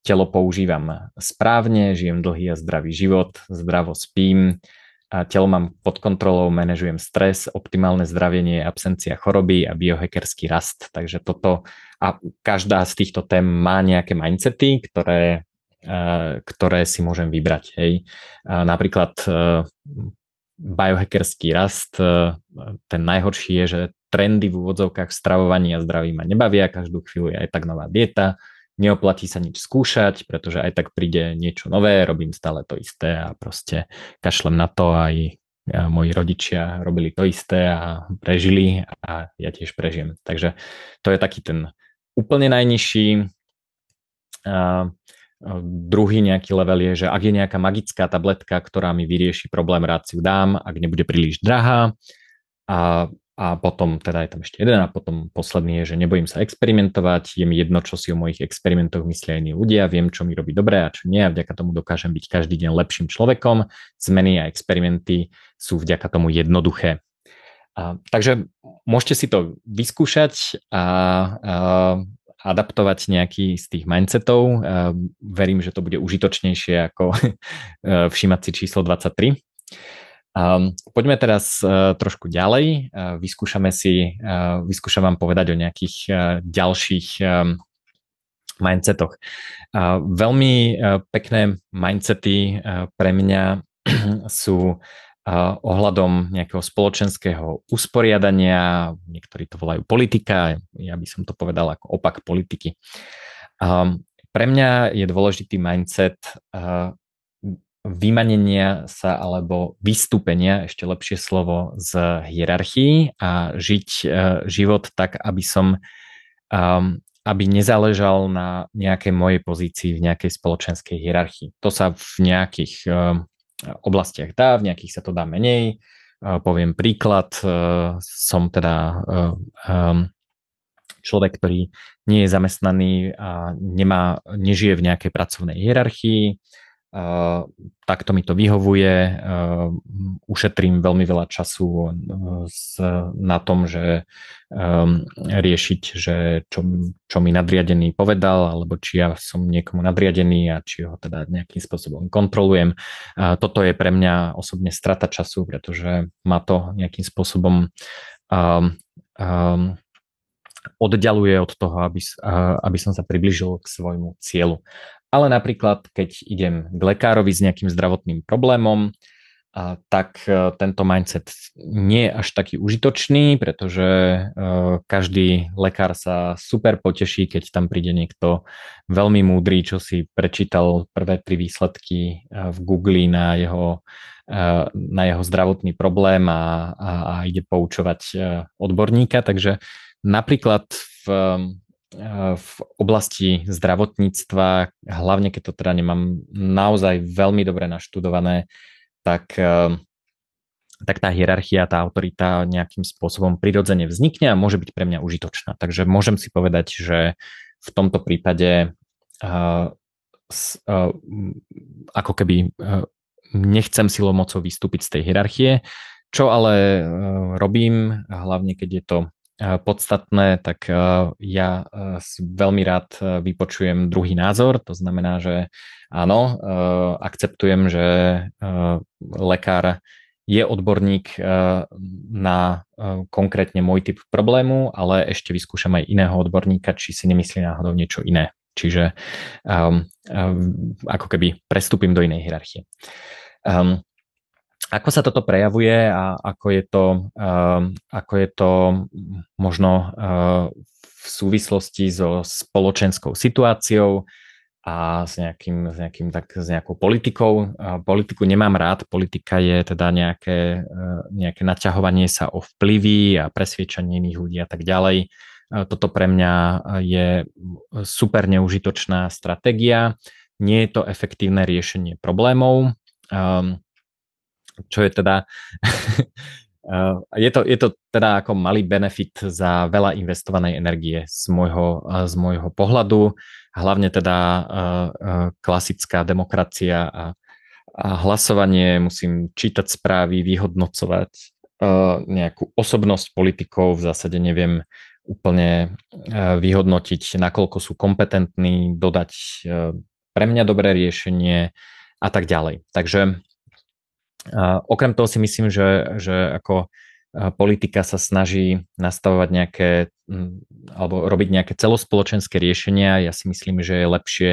telo používam správne, žijem dlhý a zdravý život, zdravo spím, a telo mám pod kontrolou, manažujem stres, optimálne zdravenie, absencia choroby a biohackerský rast. Takže toto a každá z týchto tém má nejaké mindsety, ktoré ktoré si môžem vybrať. Hej. Napríklad e, biohackerský rast, e, ten najhorší je, že trendy v úvodzovkách v stravovaní a zdraví ma nebavia, každú chvíľu je aj tak nová dieta, neoplatí sa nič skúšať, pretože aj tak príde niečo nové, robím stále to isté a proste kašlem na to aj e, moji rodičia robili to isté a prežili a ja tiež prežijem. Takže to je taký ten úplne najnižší. Druhý nejaký level je, že ak je nejaká magická tabletka, ktorá mi vyrieši problém, rád si ju dám, ak nebude príliš drahá. A, a potom teda je tam ešte jeden a potom posledný je, že nebojím sa experimentovať, je mi jedno, čo si o mojich experimentoch myslia iní ľudia, viem, čo mi robí dobre a čo nie a vďaka tomu dokážem byť každý deň lepším človekom. Zmeny a experimenty sú vďaka tomu jednoduché. A, takže môžete si to vyskúšať a, a adaptovať nejaký z tých mindsetov. Verím, že to bude užitočnejšie ako všímať si číslo 23. Poďme teraz e, trošku ďalej. Vyskúšame si, vyskúšam vám povedať o nejakých e, ďalších e, mindsetoch. Veľmi pekné mindsety pre mňa sú ohľadom nejakého spoločenského usporiadania, niektorí to volajú politika, ja by som to povedal ako opak politiky. Pre mňa je dôležitý mindset vymanenia sa alebo vystúpenia, ešte lepšie slovo, z hierarchii a žiť život tak, aby som aby nezáležal na nejakej mojej pozícii v nejakej spoločenskej hierarchii. To sa v nejakých oblastiach dá, v nejakých sa to dá menej. Poviem príklad, e, som teda e, človek, ktorý nie je zamestnaný a nemá, nežije v nejakej pracovnej hierarchii, takto mi to vyhovuje, ušetrím veľmi veľa času na tom, že riešiť, že čo, čo mi nadriadený povedal, alebo či ja som niekomu nadriadený a či ho teda nejakým spôsobom kontrolujem. Toto je pre mňa osobne strata času, pretože ma to nejakým spôsobom oddialuje od toho, aby, aby som sa približil k svojmu cieľu. Ale napríklad, keď idem k lekárovi s nejakým zdravotným problémom, tak e, tento mindset nie je až taký užitočný, pretože e, každý lekár sa super poteší, keď tam príde niekto veľmi múdry, čo si prečítal prvé tri výsledky e, v Google na jeho, na jeho zdravotný problém a, a, a ide poučovať odborníka. Takže napríklad v v oblasti zdravotníctva, hlavne keď to teda nemám naozaj veľmi dobre naštudované, tak, tak tá hierarchia, tá autorita nejakým spôsobom prirodzene vznikne a môže byť pre mňa užitočná. Takže môžem si povedať, že v tomto prípade ako keby nechcem silou mocou vystúpiť z tej hierarchie, čo ale robím, hlavne keď je to podstatné, tak ja si veľmi rád vypočujem druhý názor. To znamená, že áno, akceptujem, že lekár je odborník na konkrétne môj typ problému, ale ešte vyskúšam aj iného odborníka, či si nemyslí náhodou niečo iné. Čiže um, um, ako keby prestúpim do inej hierarchie. Um, ako sa toto prejavuje a ako je to, um, ako je to možno uh, v súvislosti so spoločenskou situáciou a s, nejakým, s, nejakým, tak, s nejakou politikou. Politiku nemám rád, politika je teda nejaké, uh, nejaké naťahovanie sa o vplyvy a presviečanie iných ľudí a tak ďalej. Toto pre mňa je super neužitočná stratégia. Nie je to efektívne riešenie problémov, čo je teda je, to, je to teda ako malý benefit za veľa investovanej energie z môjho, z môjho pohľadu. Hlavne teda klasická demokracia a, a hlasovanie, musím čítať správy, vyhodnocovať nejakú osobnosť politikov, v zásade neviem úplne vyhodnotiť, nakoľko sú kompetentní, dodať pre mňa dobré riešenie a tak ďalej. Takže okrem toho si myslím, že, že ako politika sa snaží nastavovať nejaké alebo robiť nejaké celospoločenské riešenia. Ja si myslím, že je lepšie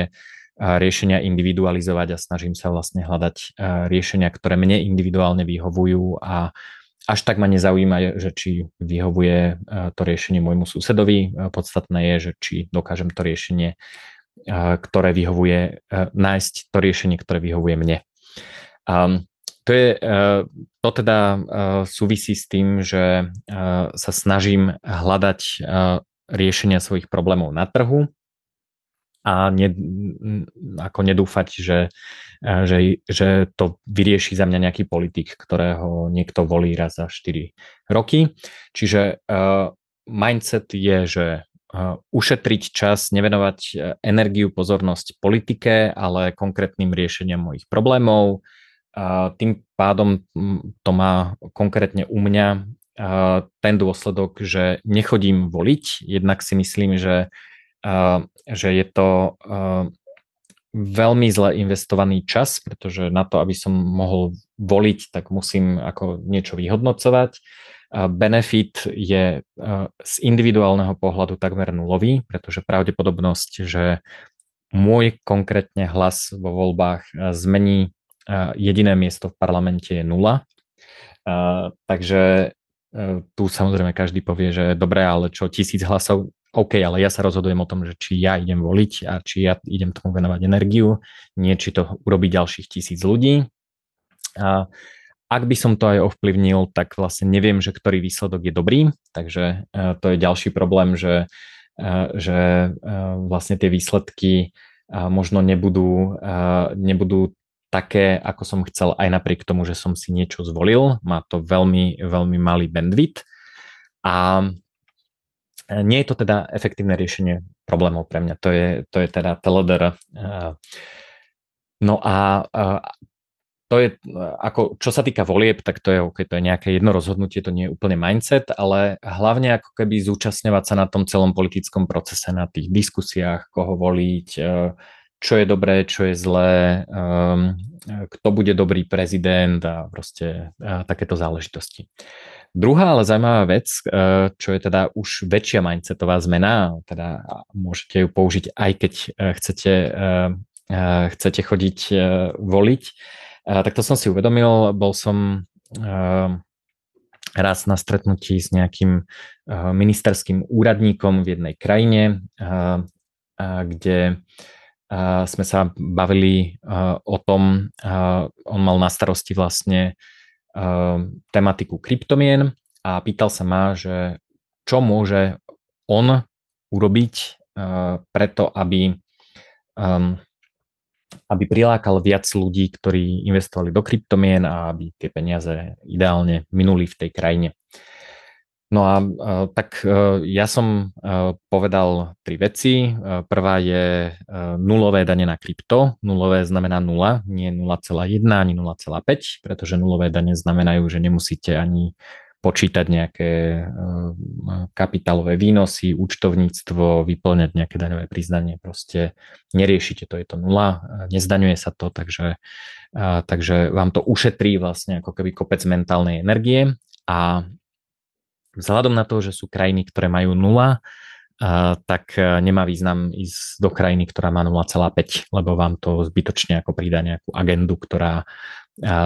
riešenia individualizovať a snažím sa vlastne hľadať riešenia, ktoré mne individuálne vyhovujú a až tak ma nezaujíma, že či vyhovuje to riešenie môjmu susedovi. Podstatné je, že či dokážem to riešenie, ktoré vyhovuje, nájsť to riešenie, ktoré vyhovuje mne. To, je, to teda súvisí s tým, že sa snažím hľadať riešenia svojich problémov na trhu a ne, ako nedúfať, že, že, že to vyrieši za mňa nejaký politik, ktorého niekto volí raz za 4 roky. Čiže mindset je, že ušetriť čas, nevenovať energiu, pozornosť politike, ale konkrétnym riešeniam mojich problémov. Tým pádom to má konkrétne u mňa ten dôsledok, že nechodím voliť, jednak si myslím, že že je to veľmi zle investovaný čas, pretože na to, aby som mohol voliť, tak musím ako niečo vyhodnocovať. Benefit je z individuálneho pohľadu takmer nulový, pretože pravdepodobnosť, že môj konkrétne hlas vo voľbách zmení jediné miesto v parlamente je nula. Takže tu samozrejme každý povie, že dobre, ale čo tisíc hlasov, OK, ale ja sa rozhodujem o tom, že či ja idem voliť a či ja idem tomu venovať energiu, nie či to urobí ďalších tisíc ľudí. A ak by som to aj ovplyvnil, tak vlastne neviem, že ktorý výsledok je dobrý, takže to je ďalší problém, že, že vlastne tie výsledky možno nebudú, nebudú také, ako som chcel, aj napriek tomu, že som si niečo zvolil. Má to veľmi, veľmi malý bandwidth. A nie je to teda efektívne riešenie problémov pre mňa. To je, to je teda TLDR. No a to je, ako, čo sa týka volieb, tak to je, okay, to je nejaké jedno rozhodnutie, to nie je úplne mindset, ale hlavne ako keby zúčastňovať sa na tom celom politickom procese, na tých diskusiách, koho voliť, e, čo je dobré, čo je zlé, um, kto bude dobrý prezident a proste a takéto záležitosti. Druhá ale zaujímavá vec, eh, čo je teda už väčšia mindsetová zmena, teda môžete ju použiť aj keď eh, chcete, eh, chcete chodiť voliť, tak to som si uvedomil, bol som raz na stretnutí s nejakým ministerským úradníkom v jednej krajine, kde sme sa bavili o tom, on mal na starosti vlastne tematiku kryptomien a pýtal sa ma, že čo môže on urobiť preto, aby, um, aby prilákal viac ľudí, ktorí investovali do kryptomien a aby tie peniaze ideálne minuli v tej krajine. No a uh, tak uh, ja som uh, povedal tri veci. Prvá je nulové dane na krypto. Nulové znamená nula, nie 0,1 ani 0,5, pretože nulové dane znamenajú, že nemusíte ani počítať nejaké kapitálové výnosy, účtovníctvo, vyplňať nejaké daňové priznanie. Proste neriešite to, je to nula, nezdaňuje sa to, takže, takže vám to ušetrí vlastne ako keby kopec mentálnej energie a vzhľadom na to, že sú krajiny, ktoré majú nula, tak e, nemá význam ísť do krajiny, ktorá má 0,5, lebo vám to zbytočne ako pridá nejakú agendu, ktorá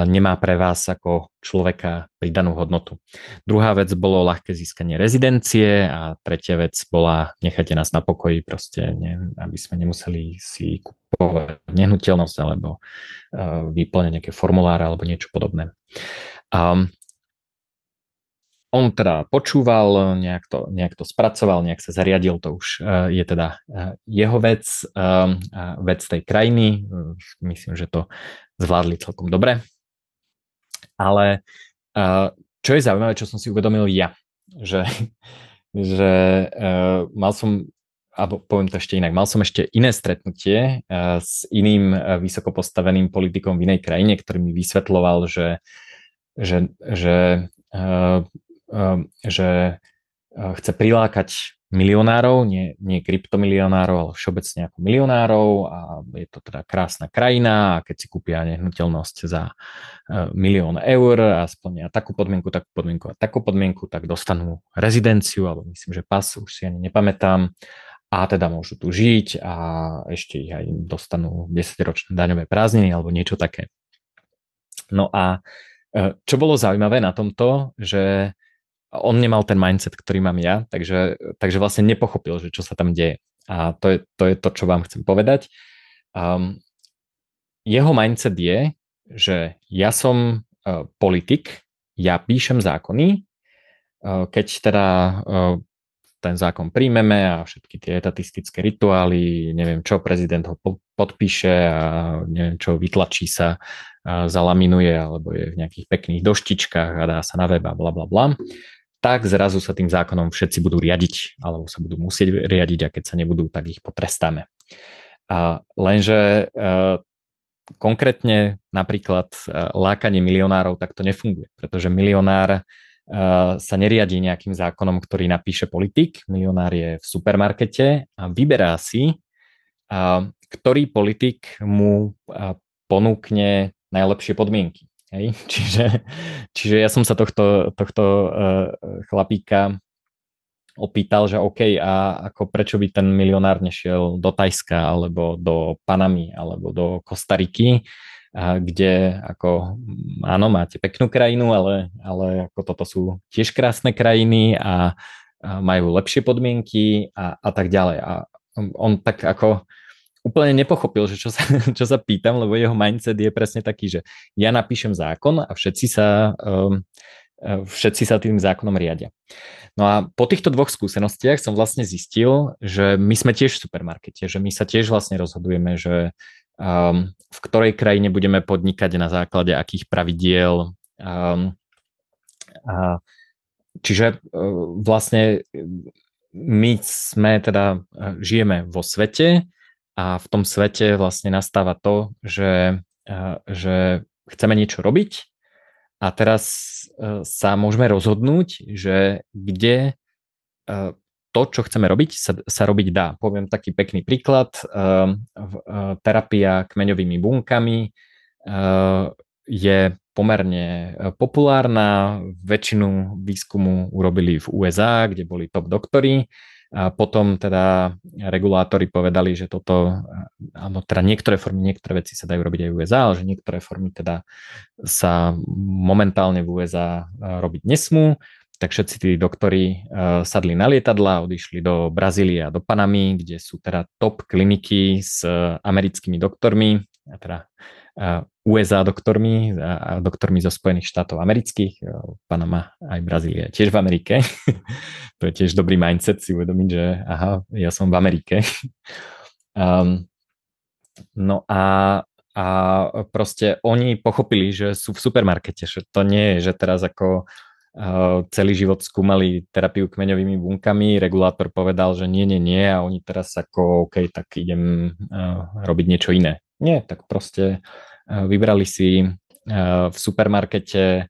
nemá pre vás ako človeka pridanú hodnotu. Druhá vec bolo ľahké získanie rezidencie a tretia vec bola nechajte nás na pokoji, proste, ne, aby sme nemuseli si kupovať nehnuteľnosť alebo uh, vyplňať nejaké formuláre alebo niečo podobné. Um, on teda počúval, nejak to, nejak to spracoval, nejak sa zariadil, to už uh, je teda uh, jeho vec, uh, vec tej krajiny. Myslím, že to zvládli celkom dobre. Ale čo je zaujímavé, čo som si uvedomil ja, že, že mal som, alebo poviem to ešte inak, mal som ešte iné stretnutie s iným vysoko postaveným politikom v inej krajine, ktorý mi vysvetloval, že, že, že že eh, chce prilákať milionárov, nie, nie kryptomilionárov, ale všeobecne ako milionárov a je to teda krásna krajina a keď si kúpia nehnuteľnosť za eh, milión eur a splnia takú podmienku, takú podmienku a takú podmienku, tak dostanú rezidenciu, alebo myslím, že pas, už si ani nepamätám, a teda môžu tu žiť a ešte ich aj dostanú 10-ročné daňové prázdniny alebo niečo také. No a eh, čo bolo zaujímavé na tomto, že on nemal ten mindset, ktorý mám ja, takže, takže vlastne nepochopil, že čo sa tam deje. A to je to, je to čo vám chcem povedať. Um, jeho mindset je, že ja som uh, politik, ja píšem zákony, uh, keď teda uh, ten zákon príjmeme a všetky tie etatistické rituály, neviem čo, prezident ho podpíše a neviem čo, vytlačí sa, zalaminuje alebo je v nejakých pekných doštičkách a dá sa na web a bla bla bla tak zrazu sa tým zákonom všetci budú riadiť, alebo sa budú musieť riadiť a keď sa nebudú, tak ich potrestáme. A lenže e, konkrétne napríklad e, lákanie milionárov takto nefunguje, pretože milionár e, sa neriadi nejakým zákonom, ktorý napíše politik. Milionár je v supermarkete a vyberá si, ktorý politik mu ponúkne najlepšie podmienky. Hej? Čiže, čiže ja som sa tohto, tohto uh, chlapíka opýtal, že OK, a ako prečo by ten milionár nešiel do Tajska, alebo do Panamy, alebo do Kostariky, a kde ako, áno, máte peknú krajinu, ale, ale ako toto sú tiež krásne krajiny a, a majú lepšie podmienky a, a tak ďalej. A on tak ako úplne nepochopil, že čo sa, čo sa pýtam, lebo jeho mindset je presne taký, že ja napíšem zákon a všetci sa, um, všetci sa tým zákonom riadia. No a po týchto dvoch skúsenostiach som vlastne zistil, že my sme tiež v supermarkete, že my sa tiež vlastne rozhodujeme, že um, v ktorej krajine budeme podnikať na základe akých pravidiel. Um, a, čiže uh, vlastne my sme teda, uh, žijeme vo svete, a v tom svete vlastne nastáva to, že, že chceme niečo robiť a teraz e, sa môžeme rozhodnúť, že kde e, to, čo chceme robiť, sa, sa robiť dá. Poviem taký pekný príklad. E, terapia kmeňovými bunkami je pomerne populárna. Väčšinu výskumu urobili v USA, kde boli top doktory a potom teda regulátori povedali, že toto, áno, teda niektoré formy, niektoré veci sa dajú robiť aj v USA, ale že niektoré formy teda sa momentálne v USA robiť nesmú. Tak všetci tí doktori uh, sadli na lietadla, odišli do Brazílie a do Panamy, kde sú teda top kliniky s uh, americkými doktormi, a teda USA doktormi a doktormi zo Spojených štátov amerických, Panama aj Brazília tiež v Amerike. to je tiež dobrý mindset si uvedomiť, že aha, ja som v Amerike. um, no a, a proste oni pochopili, že sú v supermarkete, že to nie je, že teraz ako uh, celý život skúmali terapiu kmeňovými bunkami, regulátor povedal, že nie, nie, nie a oni teraz ako OK, tak idem uh, robiť niečo iné. Nie, tak proste vybrali si v supermarkete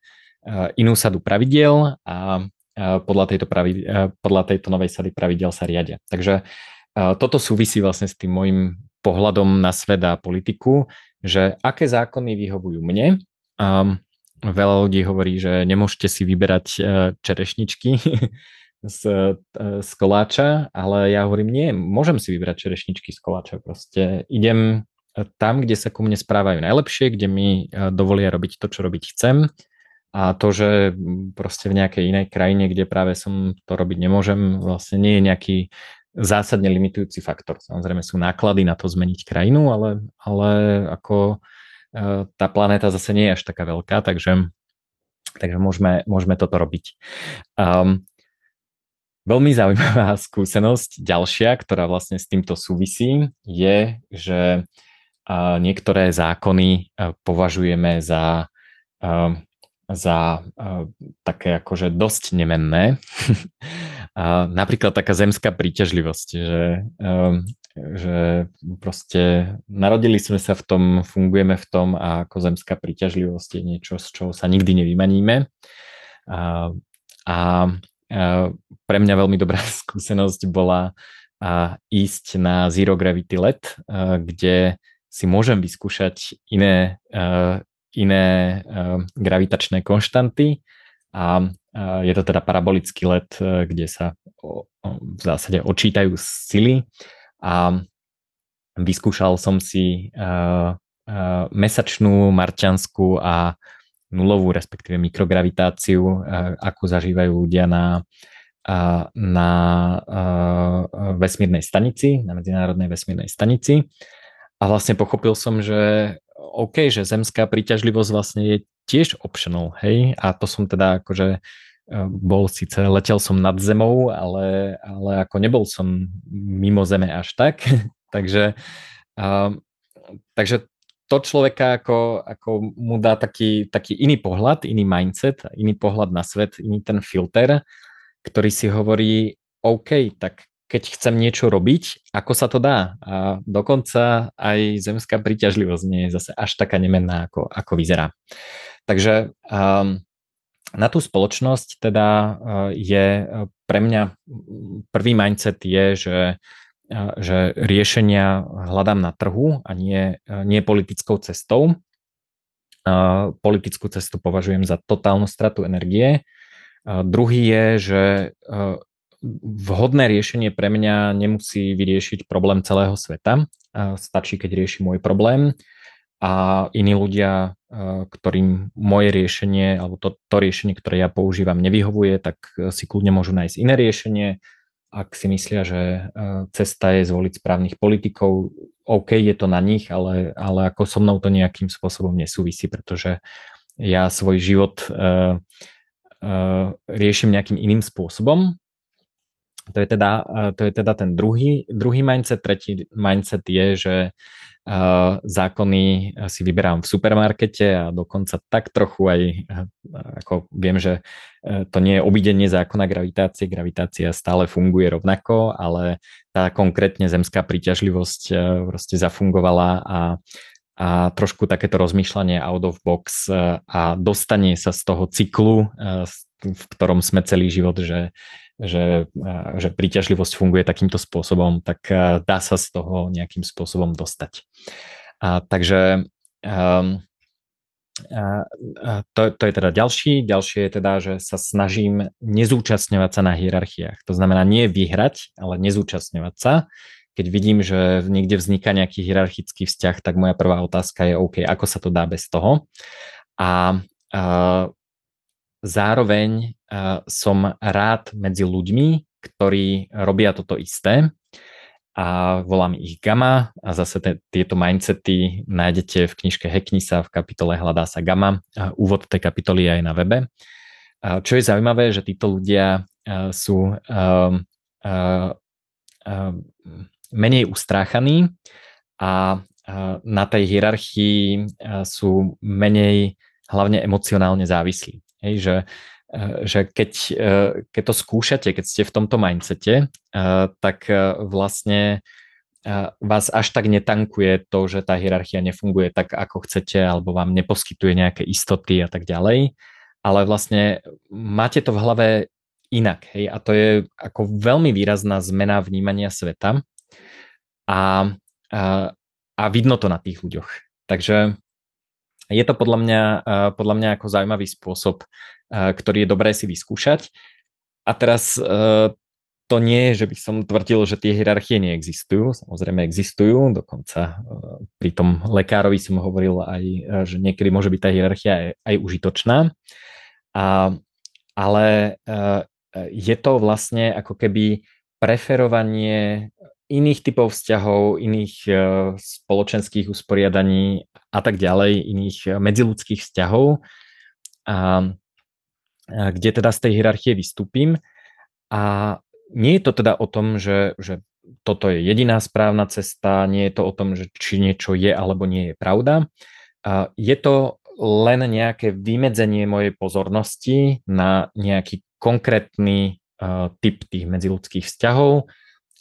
inú sadu pravidiel a podľa tejto, pravi, podľa tejto novej sady pravidel sa riadia. Takže toto súvisí vlastne s tým môjim pohľadom na svet a politiku, že aké zákony vyhovujú mne. Veľa ľudí hovorí, že nemôžete si vyberať čerešničky z, z koláča, ale ja hovorím, nie, môžem si vybrať čerešničky z koláča. Proste idem tam, kde sa ku mne správajú najlepšie, kde mi e, dovolia robiť to, čo robiť chcem. A to, že proste v nejakej inej krajine, kde práve som to robiť nemôžem, vlastne nie je nejaký zásadne limitujúci faktor. Samozrejme sú náklady na to zmeniť krajinu, ale, ale ako e, tá planéta zase nie je až taká veľká, takže, takže môžeme, môžeme toto robiť. Um, veľmi zaujímavá skúsenosť ďalšia, ktorá vlastne s týmto súvisí, je, že niektoré zákony považujeme za, za také akože dosť nemenné. Napríklad taká zemská príťažlivosť, že, že proste narodili sme sa v tom, fungujeme v tom a ako zemská príťažlivosť je niečo, z čoho sa nikdy nevymaníme. A, a pre mňa veľmi dobrá skúsenosť bola ísť na Zero Gravity Let, kde si môžem vyskúšať iné, uh, iné uh, gravitačné konštanty a uh, je to teda parabolický let, uh, kde sa o, o, v zásade očítajú sily a vyskúšal som si uh, uh, mesačnú, marťanskú a nulovú, respektíve mikrogravitáciu, uh, akú zažívajú ľudia na, na vesmírnej stanici, na medzinárodnej vesmírnej stanici. A vlastne pochopil som, že OK, že zemská príťažlivosť vlastne je tiež optional, hej, a to som teda akože e, bol síce, letel som nad zemou, ale, ale ako nebol som mimo zeme až tak, takže, uh, takže to človeka ako, ako mu dá taký, taký iný pohľad, iný mindset, iný pohľad na svet, iný ten filter, ktorý si hovorí, OK, tak keď chcem niečo robiť, ako sa to dá. A dokonca aj zemská príťažlivosť nie je zase až taká nemenná, ako, ako vyzerá. Takže um, na tú spoločnosť teda uh, je uh, pre mňa prvý mindset je, že, uh, že riešenia hľadám na trhu a nie, nie politickou cestou. Politickú cestu považujem za totálnu stratu energie. Druhý je, že vhodné riešenie pre mňa nemusí vyriešiť problém celého sveta. Stačí, keď rieši môj problém a iní ľudia, ktorým moje riešenie alebo to, to riešenie, ktoré ja používam, nevyhovuje, tak si kľudne môžu nájsť iné riešenie. Ak si myslia, že cesta je zvoliť správnych politikov, OK, je to na nich, ale, ale ako so mnou to nejakým spôsobom nesúvisí, pretože ja svoj život uh, uh, riešim nejakým iným spôsobom to je teda, to je teda ten druhý, druhý mindset. Tretí mindset je, že uh, zákony si vyberám v supermarkete a dokonca tak trochu aj, ako viem, že to nie je obidenie zákona gravitácie, gravitácia stále funguje rovnako, ale tá konkrétne zemská príťažlivosť proste zafungovala a, a trošku takéto rozmýšľanie out of box a dostanie sa z toho cyklu, v ktorom sme celý život, že že, že príťažlivosť funguje takýmto spôsobom, tak dá sa z toho nejakým spôsobom dostať. A, takže um, a, a to, to je teda ďalší. Ďalšie je teda, že sa snažím nezúčastňovať sa na hierarchiách. To znamená nie vyhrať, ale nezúčastňovať sa. Keď vidím, že niekde vzniká nejaký hierarchický vzťah, tak moja prvá otázka je OK, ako sa to dá bez toho. A, a zároveň som rád medzi ľuďmi, ktorí robia toto isté a volám ich Gamma a zase te, tieto mindsety nájdete v knižke Hackni sa v kapitole Hľadá sa Gamma. A úvod tej kapitoly je aj na webe. A čo je zaujímavé, že títo ľudia sú menej ustráchaní a na tej hierarchii sú menej hlavne emocionálne závislí. Hej, že, eh, že keď, eh, keď to skúšate, keď ste v tomto mindsete, eh, tak vlastne vás až tak netankuje to, že tá hierarchia nefunguje tak, ako chcete, alebo vám neposkytuje nejaké istoty a tak ďalej. ale vlastne máte to v hlave inak. Hej? A to je ako veľmi výrazná zmena vnímania sveta a, a, a vidno to na tých ľuďoch. Takže je to podľa mňa, podľa mňa ako zaujímavý spôsob, ktorý je dobré si vyskúšať. A teraz to nie je, že by som tvrdil, že tie hierarchie neexistujú. Samozrejme existujú, dokonca pri tom lekárovi som hovoril aj, že niekedy môže byť tá hierarchia aj, aj užitočná. A, ale je to vlastne ako keby preferovanie iných typov vzťahov, iných spoločenských usporiadaní a tak ďalej, iných medziludských vzťahov, a, a kde teda z tej hierarchie vystúpim. A nie je to teda o tom, že, že toto je jediná správna cesta, nie je to o tom, že či niečo je alebo nie je pravda. A je to len nejaké vymedzenie mojej pozornosti na nejaký konkrétny uh, typ tých medziludských vzťahov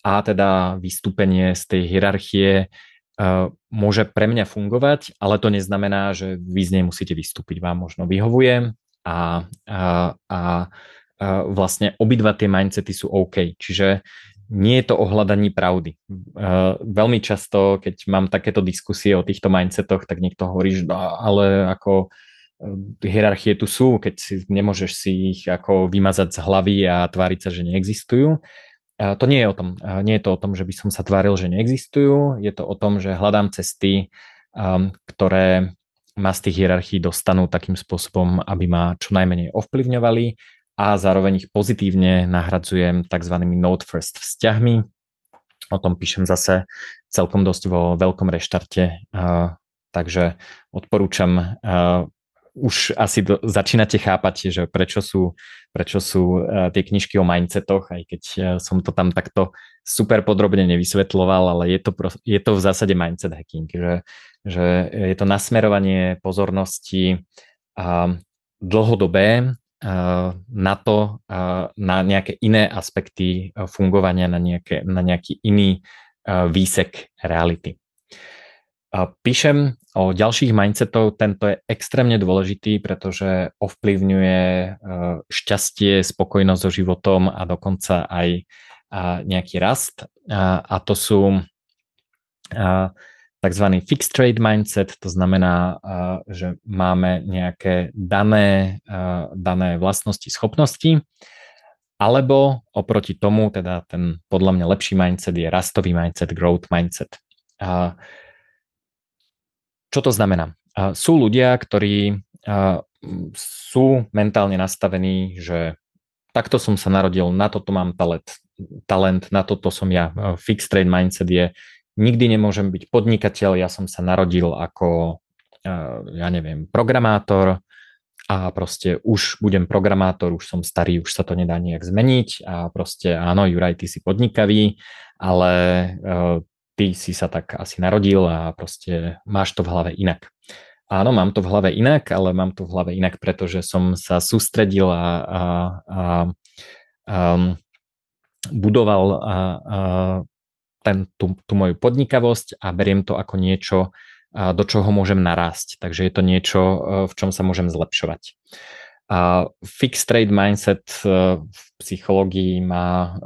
a teda vystúpenie z tej hierarchie uh, môže pre mňa fungovať, ale to neznamená, že vy z nej musíte vystúpiť. Vám možno vyhovuje a, a, a, a vlastne obidva tie mindsety sú OK. Čiže nie je to o pravdy. Uh, veľmi často, keď mám takéto diskusie o týchto mindsetoch, tak niekto hovorí, že no, ale ako hierarchie tu sú, keď si nemôžeš si ich ako vymazať z hlavy a tváriť sa, že neexistujú. To nie je o tom. Nie je to o tom, že by som sa tváril, že neexistujú. Je to o tom, že hľadám cesty, ktoré ma z tých hierarchií dostanú takým spôsobom, aby ma čo najmenej ovplyvňovali a zároveň ich pozitívne nahradzujem tzv. node first vzťahmi. O tom píšem zase celkom dosť vo veľkom reštarte, takže odporúčam už asi do, začínate chápať, že prečo sú, prečo sú uh, tie knižky o mindsetoch, aj keď uh, som to tam takto super podrobne nevysvetloval, ale je to, je to v zásade mindset hacking, že, že je to nasmerovanie pozornosti uh, dlhodobé uh, na to, na nejaké iné aspekty fungovania, na, nejaké, na nejaký iný výsek reality. Píšem o ďalších mindsetov, tento je extrémne dôležitý, pretože ovplyvňuje e, šťastie, spokojnosť so životom a dokonca aj nejaký rast. A to sú tzv. fixed trade mindset, to znamená, že máme nejaké dané, dané vlastnosti, schopnosti, alebo oproti tomu, teda ten podľa mňa lepší mindset je rastový mindset, growth mindset. Čo to znamená? Sú ľudia, ktorí sú mentálne nastavení, že takto som sa narodil, na toto mám talent, talent na toto som ja. Fixed trade mindset je, nikdy nemôžem byť podnikateľ, ja som sa narodil ako, ja neviem, programátor a proste už budem programátor, už som starý, už sa to nedá nejak zmeniť a proste áno, Juraj, ty si podnikavý, ale ty si sa tak asi narodil a proste máš to v hlave inak. Áno, mám to v hlave inak, ale mám to v hlave inak, pretože som sa sústredil a, a, a um, budoval a, a ten, tú, tú moju podnikavosť a beriem to ako niečo, do čoho môžem narásť. Takže je to niečo, v čom sa môžem zlepšovať. A fixed trade mindset v psychológii má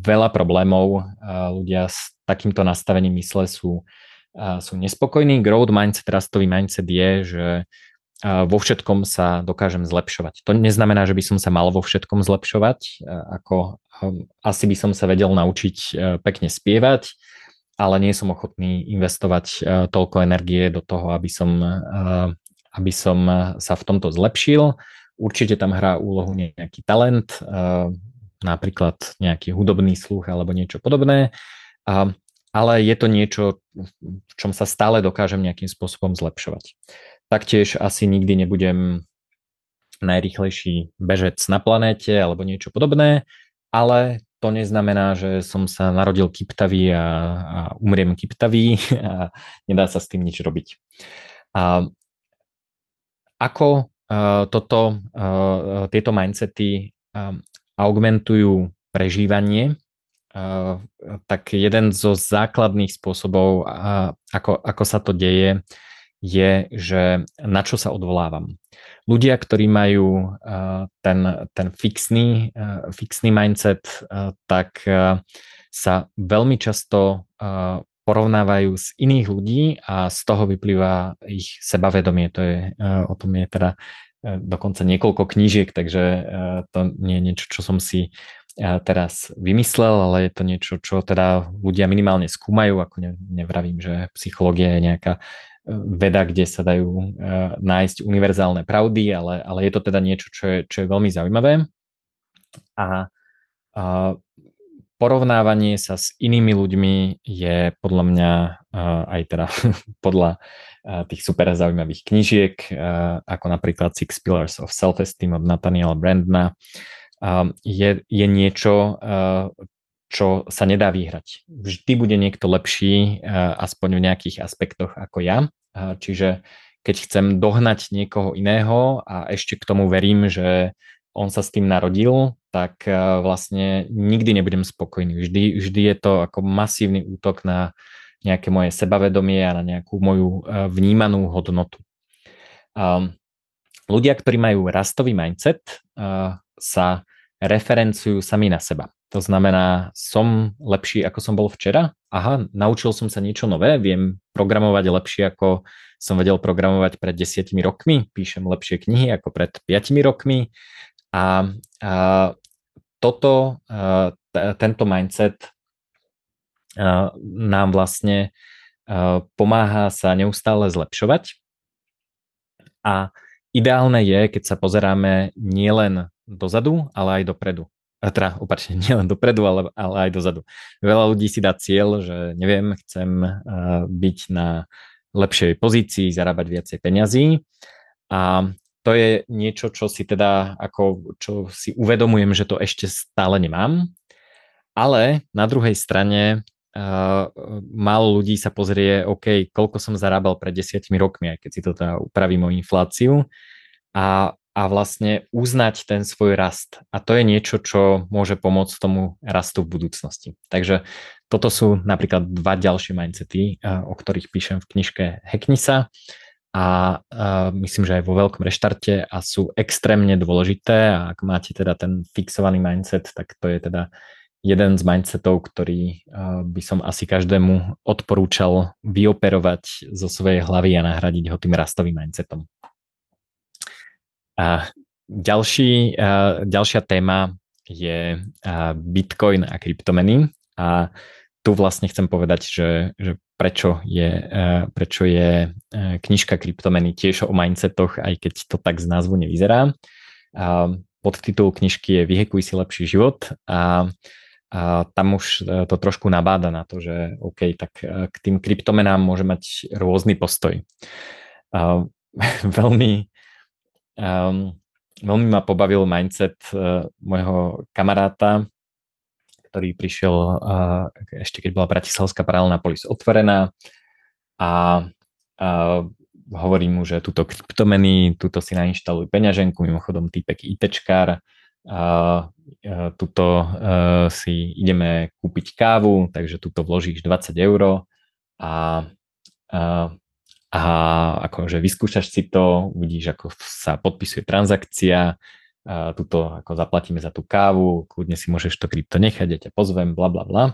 veľa problémov. Ľudia s takýmto nastavením mysle sú, sú nespokojní. Growth mindset, rastový mindset je, že vo všetkom sa dokážem zlepšovať. To neznamená, že by som sa mal vo všetkom zlepšovať, ako asi by som sa vedel naučiť pekne spievať, ale nie som ochotný investovať toľko energie do toho, aby som, aby som sa v tomto zlepšil. Určite tam hrá úlohu nejaký talent, napríklad nejaký hudobný sluch alebo niečo podobné. Ale je to niečo, v čom sa stále dokážem nejakým spôsobom zlepšovať. Taktiež asi nikdy nebudem najrychlejší bežec na planéte alebo niečo podobné, ale to neznamená, že som sa narodil kyptavý a, a umriem kyptavý a nedá sa s tým nič robiť. A ako uh, toto, uh, tieto mindsety augmentujú prežívanie tak jeden zo základných spôsobov, ako, ako sa to deje, je, že na čo sa odvolávam. Ľudia, ktorí majú ten, ten fixný, fixný mindset, tak sa veľmi často porovnávajú s iných ľudí a z toho vyplýva ich sebavedomie. To je, uh, o tom je teda uh, dokonca niekoľko knížiek, takže uh, to nie je niečo, čo som si teraz vymyslel, ale je to niečo, čo teda ľudia minimálne skúmajú, ako ne, nevravím, že psychológia je nejaká e, veda, kde sa dajú nájsť univerzálne pravdy, ale, ale je to teda niečo, čo je, čo je veľmi zaujímavé. A uh, porovnávanie sa s inými ľuďmi je podľa mňa uh, aj teda podľa uh, tých super zaujímavých knižiek, uh, ako napríklad Six Pillars of Self-Esteem od Nathaniela Brandna, je, je niečo, čo sa nedá vyhrať. Vždy bude niekto lepší, aspoň v nejakých aspektoch ako ja. Čiže keď chcem dohnať niekoho iného a ešte k tomu verím, že on sa s tým narodil, tak vlastne nikdy nebudem spokojný. Vždy, vždy je to ako masívny útok na nejaké moje sebavedomie a na nejakú moju vnímanú hodnotu. Ľudia, ktorí majú rastový mindset, sa referencujú sami na seba. To znamená, som lepší, ako som bol včera. Aha, naučil som sa niečo nové, viem programovať lepšie, ako som vedel programovať pred desiatimi rokmi, píšem lepšie knihy ako pred piatimi rokmi. A, a toto, t- tento mindset nám vlastne pomáha sa neustále zlepšovať. A ideálne je, keď sa pozeráme nielen dozadu, ale aj dopredu. A teda, opačne, nielen dopredu, ale, ale aj dozadu. Veľa ľudí si dá cieľ, že neviem, chcem byť na lepšej pozícii, zarábať viacej peňazí a to je niečo, čo si teda, ako, čo si uvedomujem, že to ešte stále nemám, ale na druhej strane uh, málo ľudí sa pozrie, OK, koľko som zarábal pred desiatimi rokmi, aj keď si to teda upravím o infláciu a a vlastne uznať ten svoj rast. A to je niečo, čo môže pomôcť tomu rastu v budúcnosti. Takže toto sú napríklad dva ďalšie mindsety, eh, o ktorých píšem v knižke Hacknisa a, a myslím, že aj vo veľkom reštarte a sú extrémne dôležité a ak máte teda ten fixovaný mindset, tak to je teda jeden z mindsetov, ktorý eh, by som asi každému odporúčal vyoperovať zo svojej hlavy a nahradiť ho tým rastovým mindsetom. A ďalší, a ďalšia téma je Bitcoin a kryptomeny a tu vlastne chcem povedať, že, že prečo je, prečo je knižka kryptomeny tiež o mindsetoch, aj keď to tak z názvu nevyzerá. Podtitul knižky je Vyhekuj si lepší život a, a tam už to trošku nabáda na to, že OK, tak k tým kryptomenám môže mať rôzny postoj. veľmi Um, veľmi ma pobavil mindset môjho kamaráta, ktorý prišiel ešte keď bola Bratislavská paralelná polis otvorená a uh, hovorí mu, že túto kryptomeny, túto si nainštaluj peňaženku, mimochodom týpek ITčkár, a tuto uh, si ideme kúpiť kávu, takže tuto vložíš 20 eur a uh, a akože vyskúšaš si to, uvidíš, ako sa podpisuje transakcia, a tuto ako zaplatíme za tú kávu, kľudne si môžeš to krypto nechať, ja ťa pozvem, bla bla bla.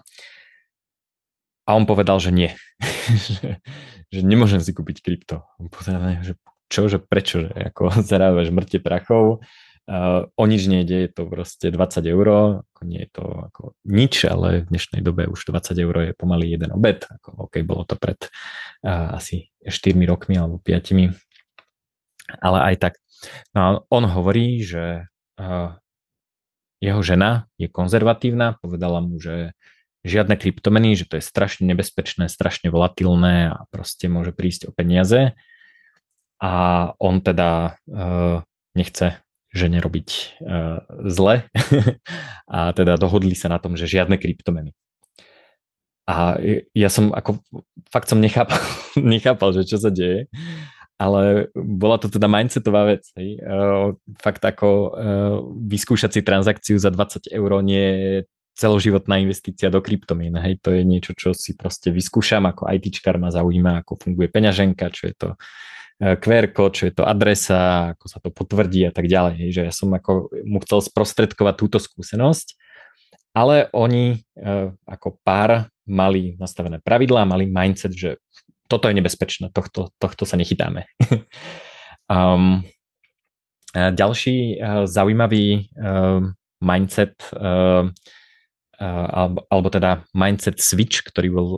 A on povedal, že nie, že, že nemôžem si kúpiť krypto. On povedal, že čo, že prečo, že ako zarábaš mŕte prachov, Uh, o nič nejde, je to proste 20 eur, ako nie je to ako nič, ale v dnešnej dobe už 20 eur je pomaly jeden obed, ako OK, bolo to pred uh, asi 4 rokmi alebo 5, ale aj tak. No a on hovorí, že jeho žena je konzervatívna, povedala mu, že žiadne kryptomeny, že to je strašne nebezpečné, strašne volatilné a proste môže prísť o peniaze. A on teda uh, nechce žene robiť uh, zle a teda dohodli sa na tom, že žiadne kryptomeny. A ja som ako, fakt som nechápal, nechápal, že čo sa deje, ale bola to teda mindsetová vec. Hej. Uh, fakt ako uh, vyskúšať si transakciu za 20 eur nie je celoživotná investícia do kryptomien. Hej, to je niečo, čo si proste vyskúšam, ako ITčkar ma zaujíma, ako funguje peňaženka, čo je to e, QR kód, čo je to adresa, ako sa to potvrdí a tak ďalej. Hej, že ja som ako mu chcel sprostredkovať túto skúsenosť, ale oni e, ako pár mali nastavené pravidlá, mali mindset, že toto je nebezpečné, tohto, tohto sa nechytáme. um, ďalší uh, zaujímavý uh, mindset uh, alebo, alebo teda mindset switch, ktorý bol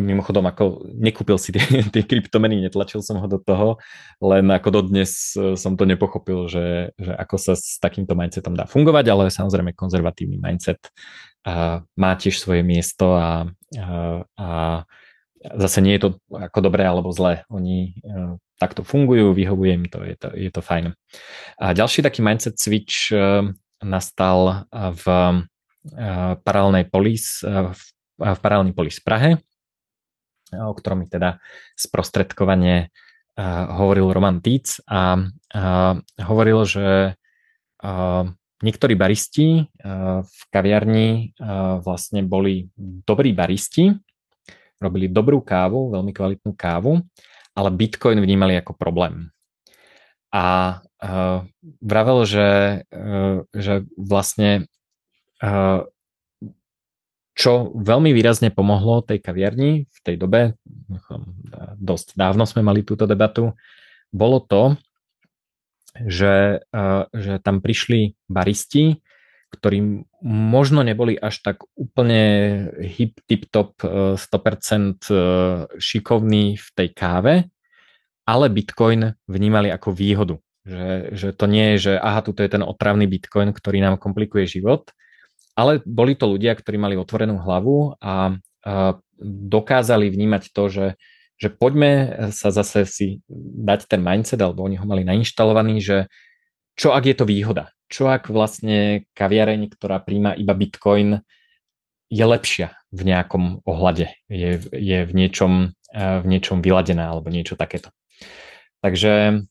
mimochodom ako nekúpil si tie, tie kryptomeny, netlačil som ho do toho, len ako dodnes e, som to nepochopil, že, že ako sa s takýmto mindsetom dá fungovať, ale samozrejme konzervatívny mindset a má tiež svoje miesto a, a, a zase nie je to ako dobré alebo zlé. Oni uh, takto fungujú, vyhovuje im to, je to, je to fajn. A ďalší taký mindset switch uh, nastal v Eh, paralelnej polis, v paralelný polis v Prahe, o ktorom mi teda sprostredkovanie hovoril Roman Týc a hovoril, že niektorí baristi v kaviarni vlastne boli dobrí baristi, robili dobrú kávu, veľmi kvalitnú kávu, ale Bitcoin vnímali ako problém. A vravel, že, že vlastne čo veľmi výrazne pomohlo tej kaviarni v tej dobe, dosť dávno sme mali túto debatu, bolo to, že, že tam prišli baristi, ktorí možno neboli až tak úplne hip, tip top 100% šikovní v tej káve, ale Bitcoin vnímali ako výhodu. Že, že to nie je, že aha, tuto je ten otravný Bitcoin, ktorý nám komplikuje život, ale boli to ľudia, ktorí mali otvorenú hlavu a, a dokázali vnímať to, že, že poďme sa zase si dať ten mindset, alebo oni ho mali nainštalovaný, že čo ak je to výhoda? Čo ak vlastne kaviareň, ktorá príjma iba Bitcoin, je lepšia v nejakom ohľade, je, je v, niečom, v niečom vyladená alebo niečo takéto. Takže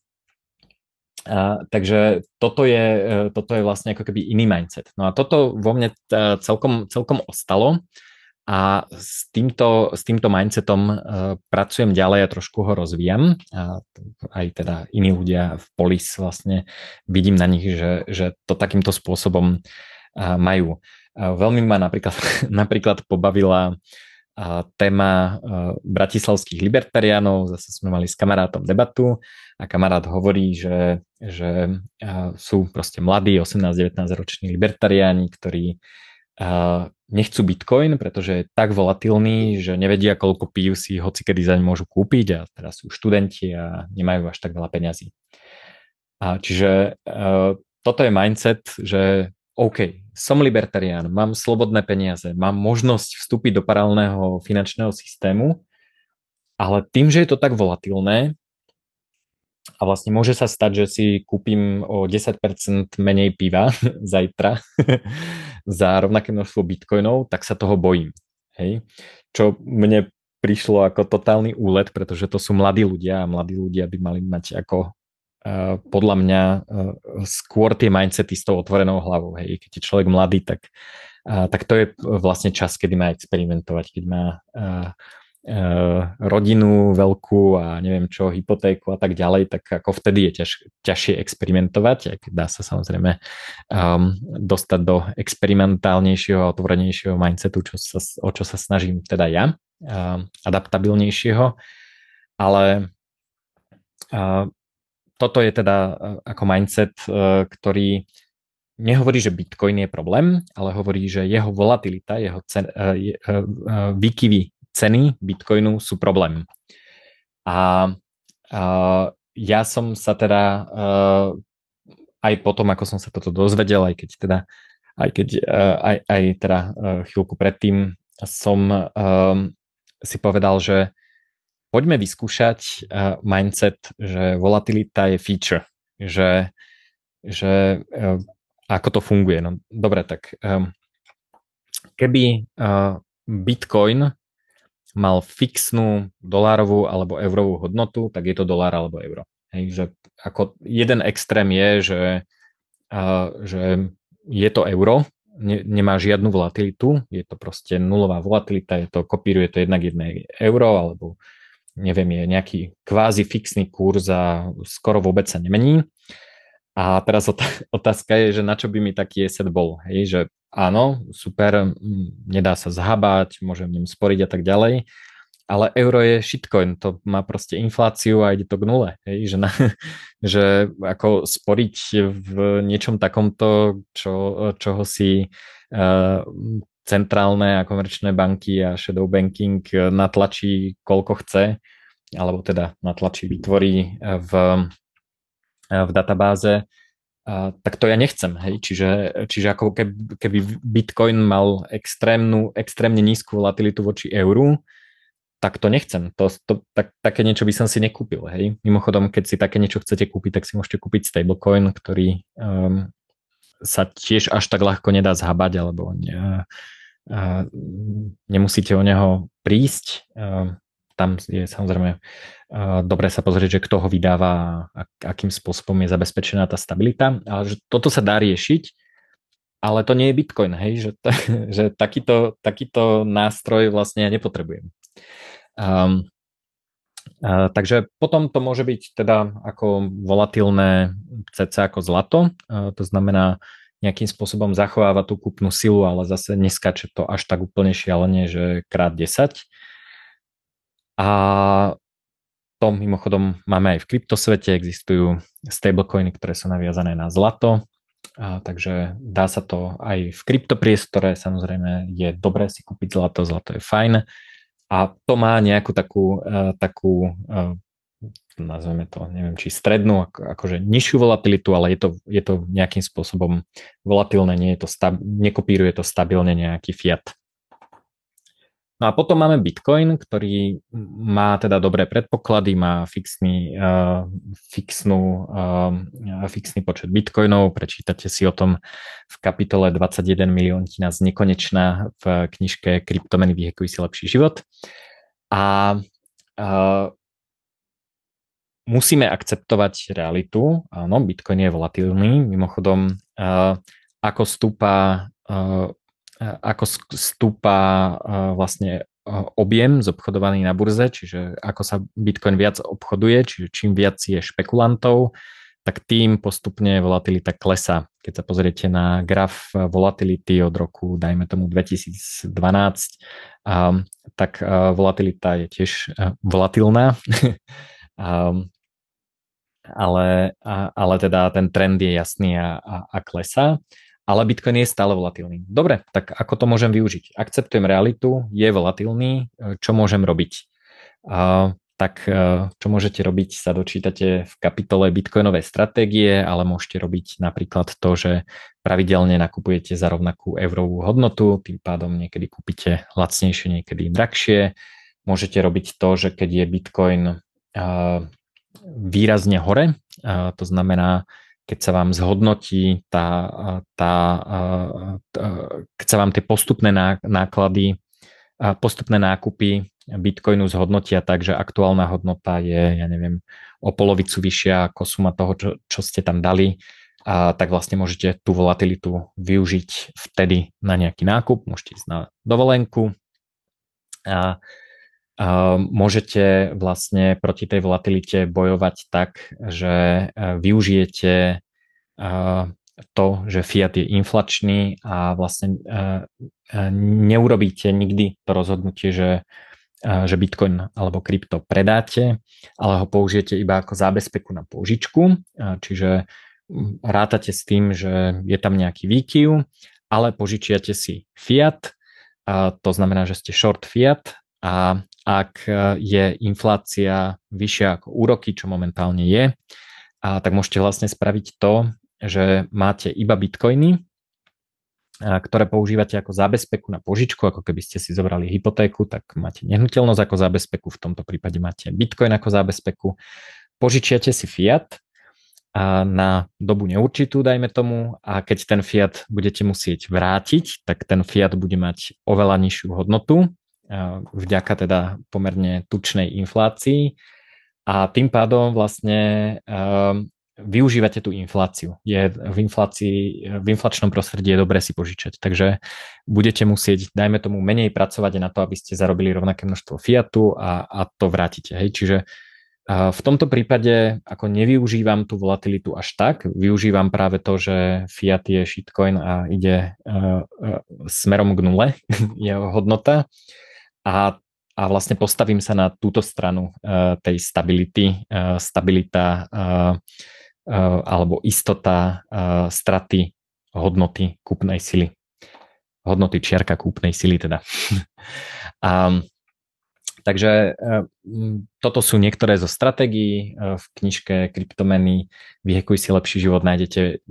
a, takže toto je, e, toto je vlastne ako keby iný mindset. No a toto vo mne e, celkom, celkom ostalo a s týmto, s týmto mindsetom uh, pracujem ďalej a trošku ho rozvíjam. A aj teda iní ľudia v polis vlastne vidím na nich, že, že to takýmto spôsobom uh, majú. Veľmi ma napríklad, napríklad pobavila a téma bratislavských libertariánov, zase sme mali s kamarátom debatu a kamarát hovorí, že, že sú proste mladí, 18-19 roční libertariáni, ktorí nechcú Bitcoin, pretože je tak volatilný, že nevedia, koľko pijú si hoci kedy zaň môžu kúpiť a teraz sú študenti a nemajú až tak veľa peňazí. A čiže toto je mindset, že OK, som libertarián, mám slobodné peniaze, mám možnosť vstúpiť do paralelného finančného systému, ale tým, že je to tak volatilné a vlastne môže sa stať, že si kúpim o 10% menej piva zajtra za rovnaké množstvo bitcoinov, tak sa toho bojím. Hej? Čo mne prišlo ako totálny úlet, pretože to sú mladí ľudia a mladí ľudia by mali mať ako podľa mňa skôr tie mindsety s tou otvorenou hlavou. Hej. Keď je človek mladý, tak, tak to je vlastne čas, kedy má experimentovať, keď má rodinu veľkú a neviem čo, hypotéku a tak ďalej, tak ako vtedy je ťaž, ťažšie experimentovať, ak dá sa samozrejme um, dostať do experimentálnejšieho a otvorenejšieho mindsetu, čo sa, o čo sa snažím teda ja, um, adaptabilnejšieho, ale uh, toto je teda e, ako mindset, e, ktorý nehovorí, že Bitcoin je problém, ale hovorí, že jeho volatilita, jeho cen, e, výkyvy ceny Bitcoinu sú problém. A, a ja som sa teda aj potom, ako som sa toto dozvedel, aj keď teda aj keď aj, aj teda chvíľku predtým som si povedal, že poďme vyskúšať uh, mindset, že volatilita je feature, že, že uh, ako to funguje. No dobre, tak um, keby uh, Bitcoin mal fixnú dolárovú alebo eurovú hodnotu, tak je to dolár alebo euro. Hej, že ako jeden extrém je, že, uh, že je to euro, ne, nemá žiadnu volatilitu, je to proste nulová volatilita, je to, kopíruje to jednak jedné euro, alebo neviem, je nejaký kvázi fixný kurz a skoro vôbec sa nemení. A teraz otázka je, že na čo by mi taký asset bol. Hej, že áno, super, nedá sa zhabať, môžem ňom sporiť a tak ďalej, ale euro je shitcoin, to má proste infláciu a ide to k nule. Hej, že, na, že ako sporiť v niečom takomto, čo, čoho si uh, centrálne a komerčné banky a shadow banking natlačí koľko chce, alebo teda natlačí, vytvorí v, v databáze, tak to ja nechcem. Hej? Čiže, čiže ako keby, keby Bitcoin mal extrémnu, extrémne nízku volatilitu voči euru, tak to nechcem. To, to, tak, také niečo by som si nekúpil. Hej? Mimochodom, keď si také niečo chcete kúpiť, tak si môžete kúpiť stablecoin, ktorý um, sa tiež až tak ľahko nedá zhabať, alebo ne, uh, nemusíte o neho prísť. Uh, tam je samozrejme dobre sa pozrieť, že kto ho vydáva a akým spôsobom je zabezpečená tá stabilita, ale že toto sa dá riešiť, ale to nie je Bitcoin, hej, že, t- že takýto, takýto nástroj vlastne ja nepotrebujem. Um, uh, takže potom to môže byť teda ako volatilné cca ako zlato, uh, to znamená nejakým spôsobom zachováva tú kúpnu silu, ale zase neskače to až tak úplne šialene, že krát 10. A to mimochodom máme aj v kryptosvete, existujú stablecoiny, ktoré sú naviazané na zlato, a takže dá sa to aj v kryptopriestore, samozrejme je dobré si kúpiť zlato, zlato je fajn a to má nejakú takú, uh, takú uh, nazveme to, neviem, či strednú, ako, akože nižšiu volatilitu, ale je to, je to nejakým spôsobom volatilné, nie je to stab, nekopíruje to stabilne nejaký fiat. No a potom máme Bitcoin, ktorý má teda dobré predpoklady, má fixný, uh, fixnú, uh, fixný počet bitcoinov. Prečítate si o tom v kapitole 21 milióntina z nekonečná v knižke Kryptomeny vyhekuj si lepší život. A uh, musíme akceptovať realitu. Áno, Bitcoin je volatilný. Mimochodom, uh, ako stúpa ako stúpa vlastne objem zobchodovaný na burze, čiže ako sa Bitcoin viac obchoduje, čiže čím viac je špekulantov, tak tým postupne volatilita klesa. Keď sa pozriete na graf volatility od roku, dajme tomu 2012, tak volatilita je tiež volatilná, ale, ale teda ten trend je jasný a, a, a klesá ale Bitcoin je stále volatilný. Dobre, tak ako to môžem využiť? Akceptujem realitu, je volatilný, e, čo môžem robiť? Uh, tak uh, čo môžete robiť, sa dočítate v kapitole Bitcoinové stratégie, ale môžete robiť napríklad to, že pravidelne nakupujete za rovnakú eurovú hodnotu, tým pádom niekedy kúpite lacnejšie, niekedy drahšie. Môžete robiť to, že keď je Bitcoin uh, výrazne hore, to znamená, keď sa vám zhodnotí tá, tá, keď sa vám tie postupné náklady, postupné nákupy Bitcoinu zhodnotia tak, že aktuálna hodnota je, ja neviem, o polovicu vyššia ako suma toho, čo, čo ste tam dali, a tak vlastne môžete tú volatilitu využiť vtedy na nejaký nákup, môžete ísť na dovolenku. A môžete vlastne proti tej volatilite bojovať tak, že využijete to, že fiat je inflačný a vlastne neurobíte nikdy to rozhodnutie, že, že bitcoin alebo krypto predáte, ale ho použijete iba ako zábezpeku na použičku, čiže rátate s tým, že je tam nejaký výkyv, ale požičiate si fiat, to znamená, že ste short fiat a ak je inflácia vyššia ako úroky, čo momentálne je, a tak môžete vlastne spraviť to, že máte iba bitcoiny, ktoré používate ako zábezpeku na požičku, ako keby ste si zobrali hypotéku, tak máte nehnuteľnosť ako zábezpeku, v tomto prípade máte bitcoin ako zábezpeku, požičiate si fiat na dobu neurčitú, dajme tomu, a keď ten fiat budete musieť vrátiť, tak ten fiat bude mať oveľa nižšiu hodnotu, vďaka teda pomerne tučnej inflácii a tým pádom vlastne využívate tú infláciu. Je v, inflácii, v inflačnom prostredí je dobré si požičať, takže budete musieť, dajme tomu, menej pracovať na to, aby ste zarobili rovnaké množstvo fiatu a, a to vrátite. Hej? Čiže v tomto prípade ako nevyužívam tú volatilitu až tak, využívam práve to, že fiat je shitcoin a ide uh, uh, smerom k nule jeho hodnota a, a vlastne postavím sa na túto stranu uh, tej stability, uh, stabilita uh, uh, alebo istota uh, straty hodnoty kúpnej sily. Hodnoty čiarka kúpnej sily teda. a, Takže toto sú niektoré zo stratégií v knižke Kryptomeny. Vyhekuj si lepší život, nájdete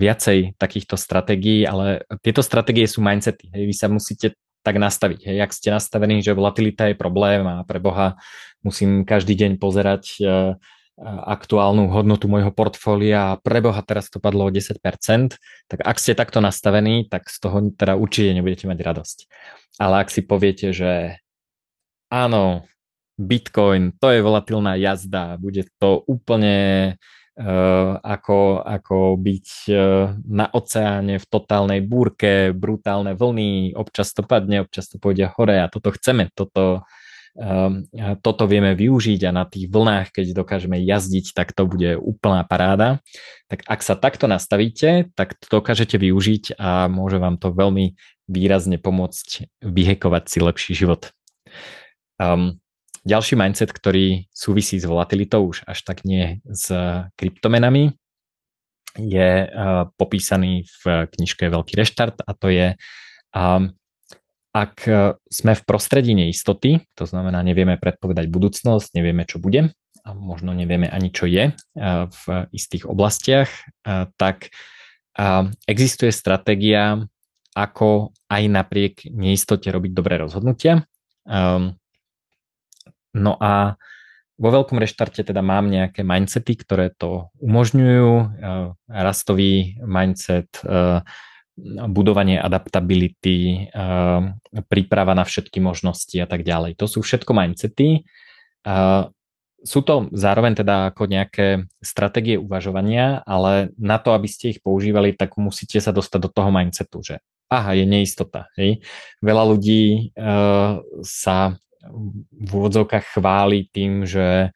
viacej takýchto stratégií, ale tieto stratégie sú mindsety. Hej. Vy sa musíte tak nastaviť. Hej. Ak ste nastavení, že volatilita je problém a pre Boha musím každý deň pozerať aktuálnu hodnotu môjho portfólia a pre Boha teraz to padlo o 10%, tak ak ste takto nastavení, tak z toho teda určite nebudete mať radosť. Ale ak si poviete, že áno, Bitcoin, to je volatilná jazda, bude to úplne ako, ako byť uh, na oceáne v totálnej búrke, brutálne vlny, občas to padne, občas to pôjde hore a toto chceme, toto, uh, toto vieme využiť a na tých vlnách, keď dokážeme jazdiť, tak to bude úplná paráda. Tak ak sa takto nastavíte, tak to dokážete využiť a môže vám to veľmi výrazne pomôcť vyhekovať si lepší život. Um, ďalší mindset, ktorý súvisí s volatilitou, už až tak nie s kryptomenami, je uh, popísaný v knižke Veľký reštart a to je, um, ak sme v prostredí neistoty, to znamená nevieme predpovedať budúcnosť, nevieme čo bude a možno nevieme ani čo je uh, v istých oblastiach, tak uh, existuje stratégia, ako aj napriek neistote robiť dobré rozhodnutia. No a vo veľkom reštarte teda mám nejaké mindsety, ktoré to umožňujú. Eh, rastový mindset, eh, budovanie adaptability, eh, príprava na všetky možnosti a tak ďalej. To sú všetko mindsety. Sú to zároveň teda ako nejaké stratégie uvažovania, ale na to, aby ste ich používali, tak musíte sa dostať do toho mindsetu, že aha, je neistota. Hej? Veľa ľudí sa v úvodzovkách chváli tým, že,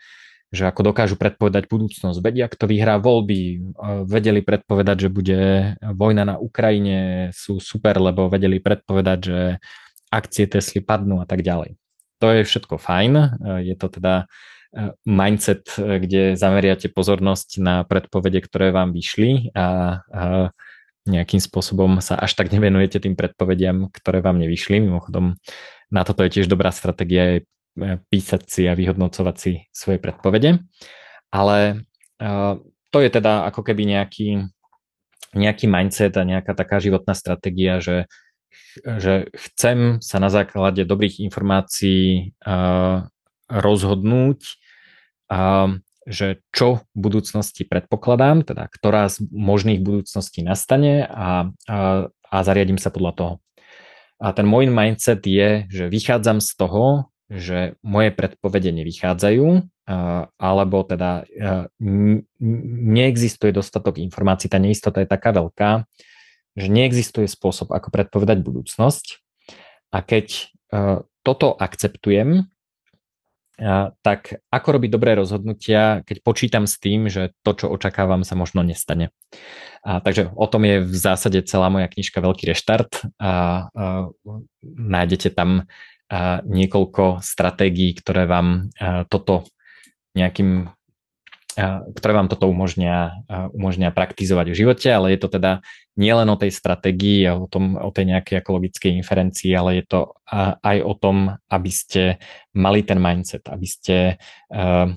že ako dokážu predpovedať budúcnosť. Vedia, kto vyhrá voľby, vedeli predpovedať, že bude vojna na Ukrajine, sú super, lebo vedeli predpovedať, že akcie Tesly padnú a tak ďalej. To je všetko fajn, je to teda e, mindset, kde zameriate pozornosť na predpovede, ktoré vám vyšli a nejakým spôsobom sa až tak nevenujete tým predpovediam, ktoré vám nevyšli. Mimochodom, na toto je tiež dobrá stratégia je e, písať si a vyhodnocovať si svoje predpovede. Ale uh, to je teda ako keby nejaký, nejaký mindset a nejaká taká životná stratégia, že, že chcem sa na základe dobrých informácií uh, rozhodnúť, že čo v budúcnosti predpokladám, teda ktorá z možných budúcností nastane a, a, a zariadím sa podľa toho. A ten môj mindset je, že vychádzam z toho, že moje predpovede nevychádzajú, alebo teda neexistuje dostatok informácií, tá neistota je taká veľká, že neexistuje spôsob, ako predpovedať budúcnosť. A keď toto akceptujem, tak ako robiť dobré rozhodnutia, keď počítam s tým, že to, čo očakávam, sa možno nestane. A, takže o tom je v zásade celá moja knižka Veľký reštart a, a nájdete tam a, niekoľko stratégií, ktoré vám a, toto nejakým ktoré vám toto umožnia, umožnia praktizovať v živote, ale je to teda nielen o tej stratégii a o, tom, o tej nejakej ekologickej inferencii, ale je to aj o tom, aby ste mali ten mindset, aby ste uh,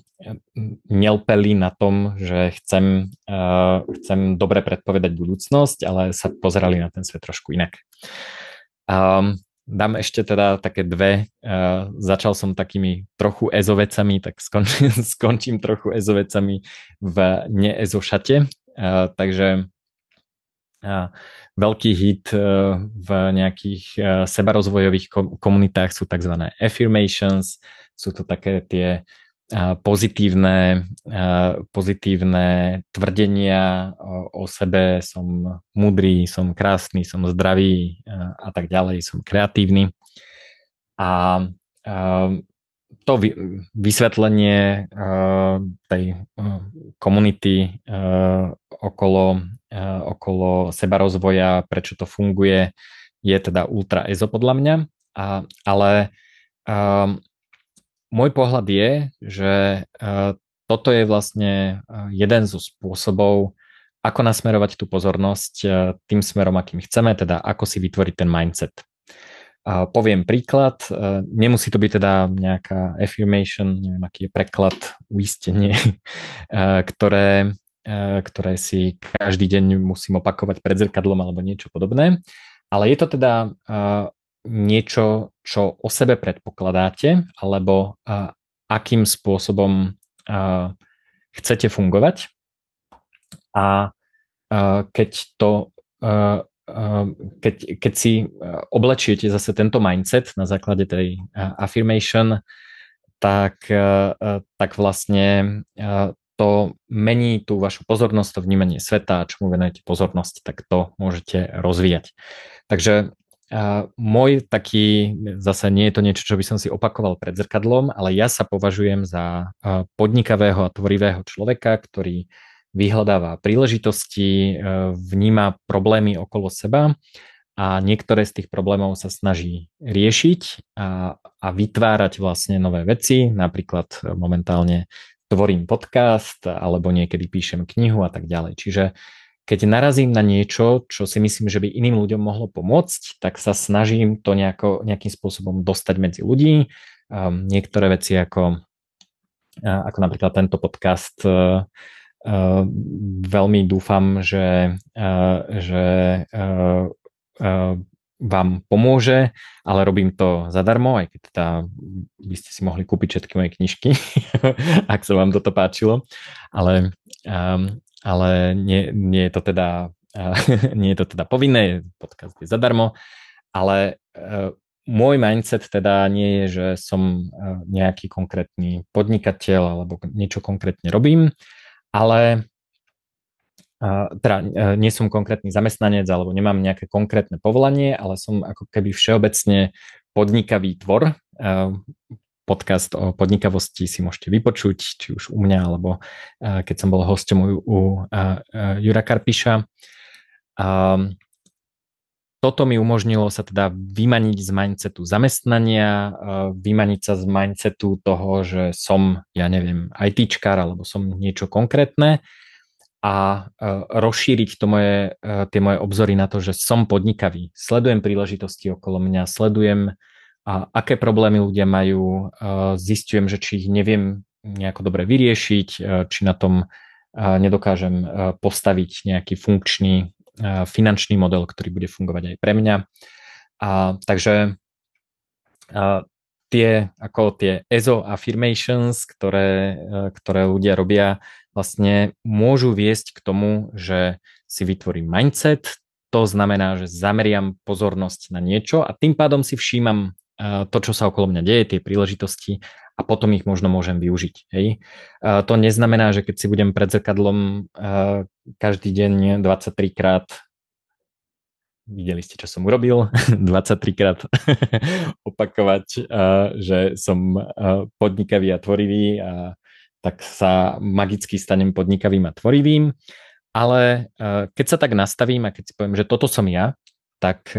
nelpeli na tom, že chcem, uh, chcem dobre predpovedať budúcnosť, ale sa pozerali na ten svet trošku inak. Um, dám ešte teda také dve. Uh, začal som takými trochu ezovecami, tak skončím, skončím trochu ezovecami v neezošate. Uh, takže veľký hit uh, v nejakých uh, sebarozvojových komunitách sú tzv. affirmations, sú to také tie pozitívne, pozitívne tvrdenia o sebe, som mudrý, som krásny, som zdravý a tak ďalej, som kreatívny. A to vysvetlenie tej komunity okolo, okolo seba rozvoja, prečo to funguje, je teda ultra EZO podľa mňa, ale môj pohľad je, že uh, toto je vlastne uh, jeden zo spôsobov, ako nasmerovať tú pozornosť uh, tým smerom, akým chceme, teda ako si vytvoriť ten mindset. Poviem príklad, uh, nemusí to byť teda nejaká affirmation, neviem, aký je preklad, uistenie, uh, ktoré, uh, ktoré si každý deň musím opakovať pred zrkadlom alebo niečo podobné, ale je to teda niečo, čo o sebe predpokladáte, alebo akým spôsobom chcete fungovať. A keď to keď, keď si oblečiete zase tento mindset na základe tej affirmation, tak, tak vlastne to mení tú vašu pozornosť, to vnímanie sveta, čomu venujete pozornosť, tak to môžete rozvíjať. Takže môj taký, zase nie je to niečo, čo by som si opakoval pred zrkadlom, ale ja sa považujem za podnikavého a tvorivého človeka, ktorý vyhľadáva príležitosti, uh, vníma problémy okolo seba a niektoré z tých problémov sa snaží riešiť a, a vytvárať vlastne nové veci. Napríklad momentálne tvorím podcast alebo niekedy píšem knihu a tak ďalej. Čiže keď narazím na niečo, čo si myslím, že by iným ľuďom mohlo pomôcť, tak sa snažím to nejako, nejakým spôsobom dostať medzi ľudí. Um, niektoré veci ako, uh, ako napríklad tento podcast uh, veľmi dúfam, že, uh, že uh, vám pomôže, ale robím to zadarmo, aj keď teda by ste si mohli kúpiť všetky moje knižky, ak sa vám toto páčilo. Ale um, ale nie, nie je to teda nie je to teda povinné, podcast je zadarmo, ale môj mindset teda nie je, že som nejaký konkrétny podnikateľ alebo niečo konkrétne robím, ale teda uh, nie som konkrétny zamestnanec alebo nemám nejaké konkrétne povolanie, ale som ako keby všeobecne podnikavý tvor. Uh, podcast o podnikavosti si môžete vypočuť, či už u mňa, alebo keď som bol hostom u, u Jura Karpiša. Toto mi umožnilo sa teda vymaniť z mindsetu zamestnania, vymaniť sa z mindsetu toho, že som, ja neviem, ITčkár alebo som niečo konkrétne a rozšíriť to moje, tie moje obzory na to, že som podnikavý. Sledujem príležitosti okolo mňa, sledujem aké problémy ľudia majú, zistujem, že či ich neviem nejako dobre vyriešiť, či na tom nedokážem postaviť nejaký funkčný finančný model, ktorý bude fungovať aj pre mňa. A, takže a, tie, ako tie ESO affirmations, ktoré, ktoré ľudia robia, vlastne môžu viesť k tomu, že si vytvorím mindset, to znamená, že zameriam pozornosť na niečo a tým pádom si všímam to, čo sa okolo mňa deje, tie príležitosti a potom ich možno môžem využiť. Hej. To neznamená, že keď si budem pred zrkadlom každý deň 23 krát videli ste, čo som urobil, 23 krát opakovať, že som podnikavý a tvorivý a tak sa magicky stanem podnikavým a tvorivým. Ale keď sa tak nastavím a keď si poviem, že toto som ja, tak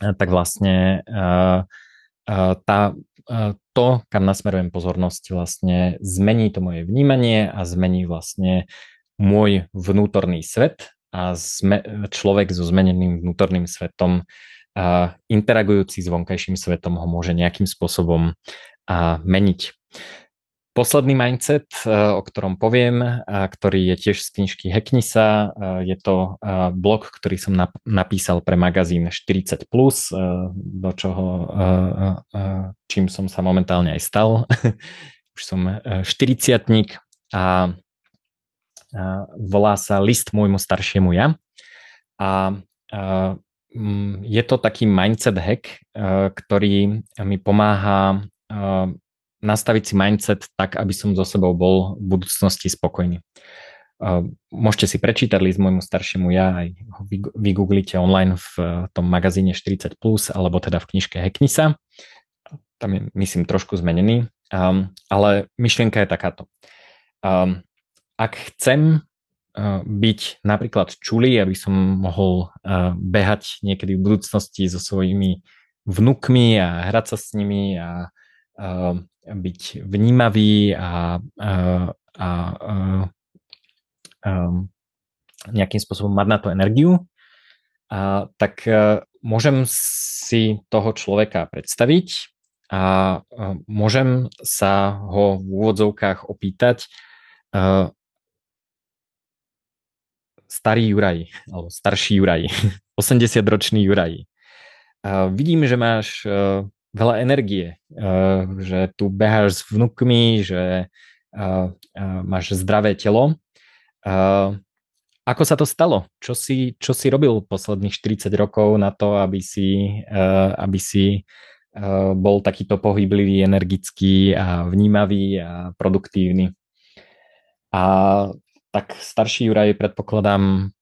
tak vlastne tá, to, kam nasmerujem pozornosť, vlastne zmení to moje vnímanie a zmení vlastne môj vnútorný svet a zme, človek so zmeneným vnútorným svetom interagujúci s vonkajším svetom ho môže nejakým spôsobom meniť. Posledný mindset, eh, o ktorom poviem, ktorý je tiež z knižky Hacknisa, eh, je to eh, blog, ktorý som napísal pre magazín 40+, do čoho, čím som sa momentálne aj stal. Už som 40 a volá sa List môjmu staršiemu ja. A je to taký mindset hack, ktorý mi pomáha nastaviť si mindset tak, aby som so sebou bol v budúcnosti spokojný. Môžete si prečítať list môjmu staršiemu ja, aj ho vygooglite online v tom magazíne 40+, alebo teda v knižke Hacknisa. Tam je, myslím, trošku zmenený, ale myšlienka je takáto. Ak chcem byť napríklad čulý, aby som mohol behať niekedy v budúcnosti so svojimi vnukmi a hrať sa s nimi a byť vnímavý a, uh, a uh, um, nejakým spôsobom mať na to energiu, a, tak uh, môžem si toho človeka predstaviť a uh, môžem sa ho v úvodzovkách opýtať uh, starý Juraj, alebo starší Juraj, 80-ročný Juraj. Uh, vidím, že máš uh, veľa energie, uh, že tu beháš s vnukmi, že uh, uh, máš zdravé telo ako sa to stalo? Čo si, čo si robil posledných 40 rokov na to, aby si, aby si bol takýto pohyblivý, energický a vnímavý a produktívny? A tak starší Juraj predpokladám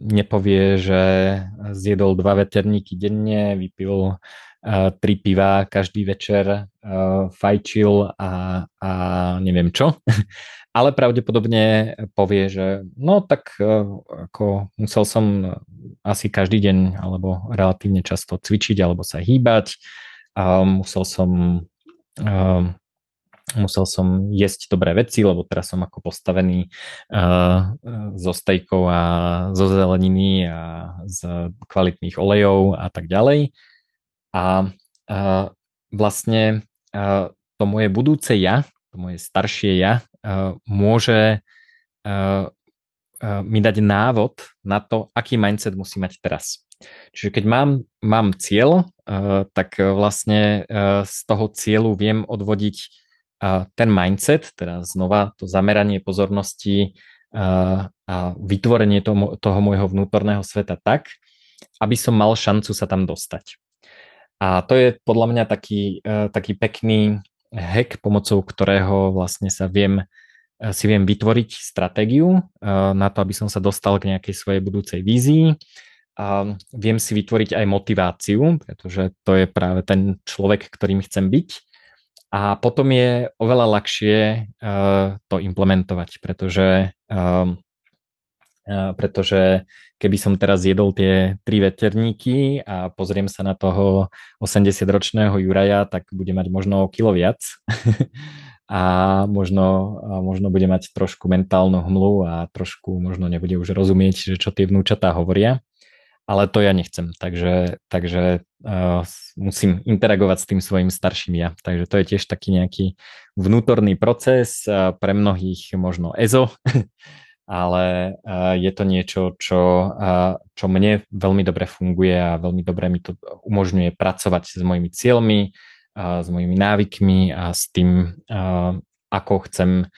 nepovie, že zjedol dva veterníky denne, vypil uh, tri piva každý večer, uh, fajčil a, a neviem čo. ale pravdepodobne povie, že no tak e, ako musel som asi každý deň alebo relatívne často cvičiť alebo sa hýbať a musel som uh, musel som jesť dobré veci, lebo teraz som ako postavený uh, zo stejkov a zo zeleniny a z kvalitných olejov a tak ďalej. A uh, vlastne uh, to moje budúce ja, to moje staršie ja, môže mi dať návod na to, aký mindset musí mať teraz. Čiže keď mám, mám cieľ, tak vlastne z toho cieľu viem odvodiť ten mindset, teda znova to zameranie pozornosti a vytvorenie toho, toho môjho vnútorného sveta tak, aby som mal šancu sa tam dostať. A to je podľa mňa taký, taký pekný hack, pomocou ktorého vlastne sa viem, eh, si viem vytvoriť stratégiu eh, na to, aby som sa dostal k nejakej svojej budúcej vízii. A viem si vytvoriť aj motiváciu, pretože to je práve ten človek, ktorým chcem byť. A potom je oveľa ľahšie eh, to implementovať, pretože pretože keby som teraz jedol tie tri veterníky a pozriem sa na toho 80-ročného Juraja, tak bude mať možno kilo viac a možno, možno bude mať trošku mentálnu hmlu a trošku možno nebude už rozumieť, že čo tie vnúčatá hovoria. Ale to ja nechcem, takže, takže uh, musím interagovať s tým svojim starším ja. Takže to je tiež taký nejaký vnútorný proces, uh, pre mnohých možno EZO, ale je to niečo, čo, čo mne veľmi dobre funguje a veľmi dobre mi to umožňuje pracovať s mojimi cieľmi, s mojimi návykmi a s tým, ako chcem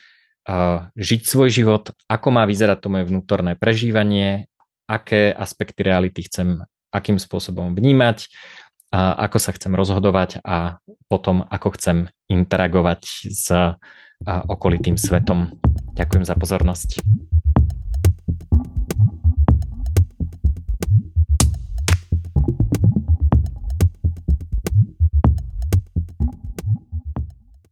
žiť svoj život, ako má vyzerať to moje vnútorné prežívanie, aké aspekty reality chcem akým spôsobom vnímať, a ako sa chcem rozhodovať a potom ako chcem interagovať s okolitým svetom. Ďakujem za pozornosť.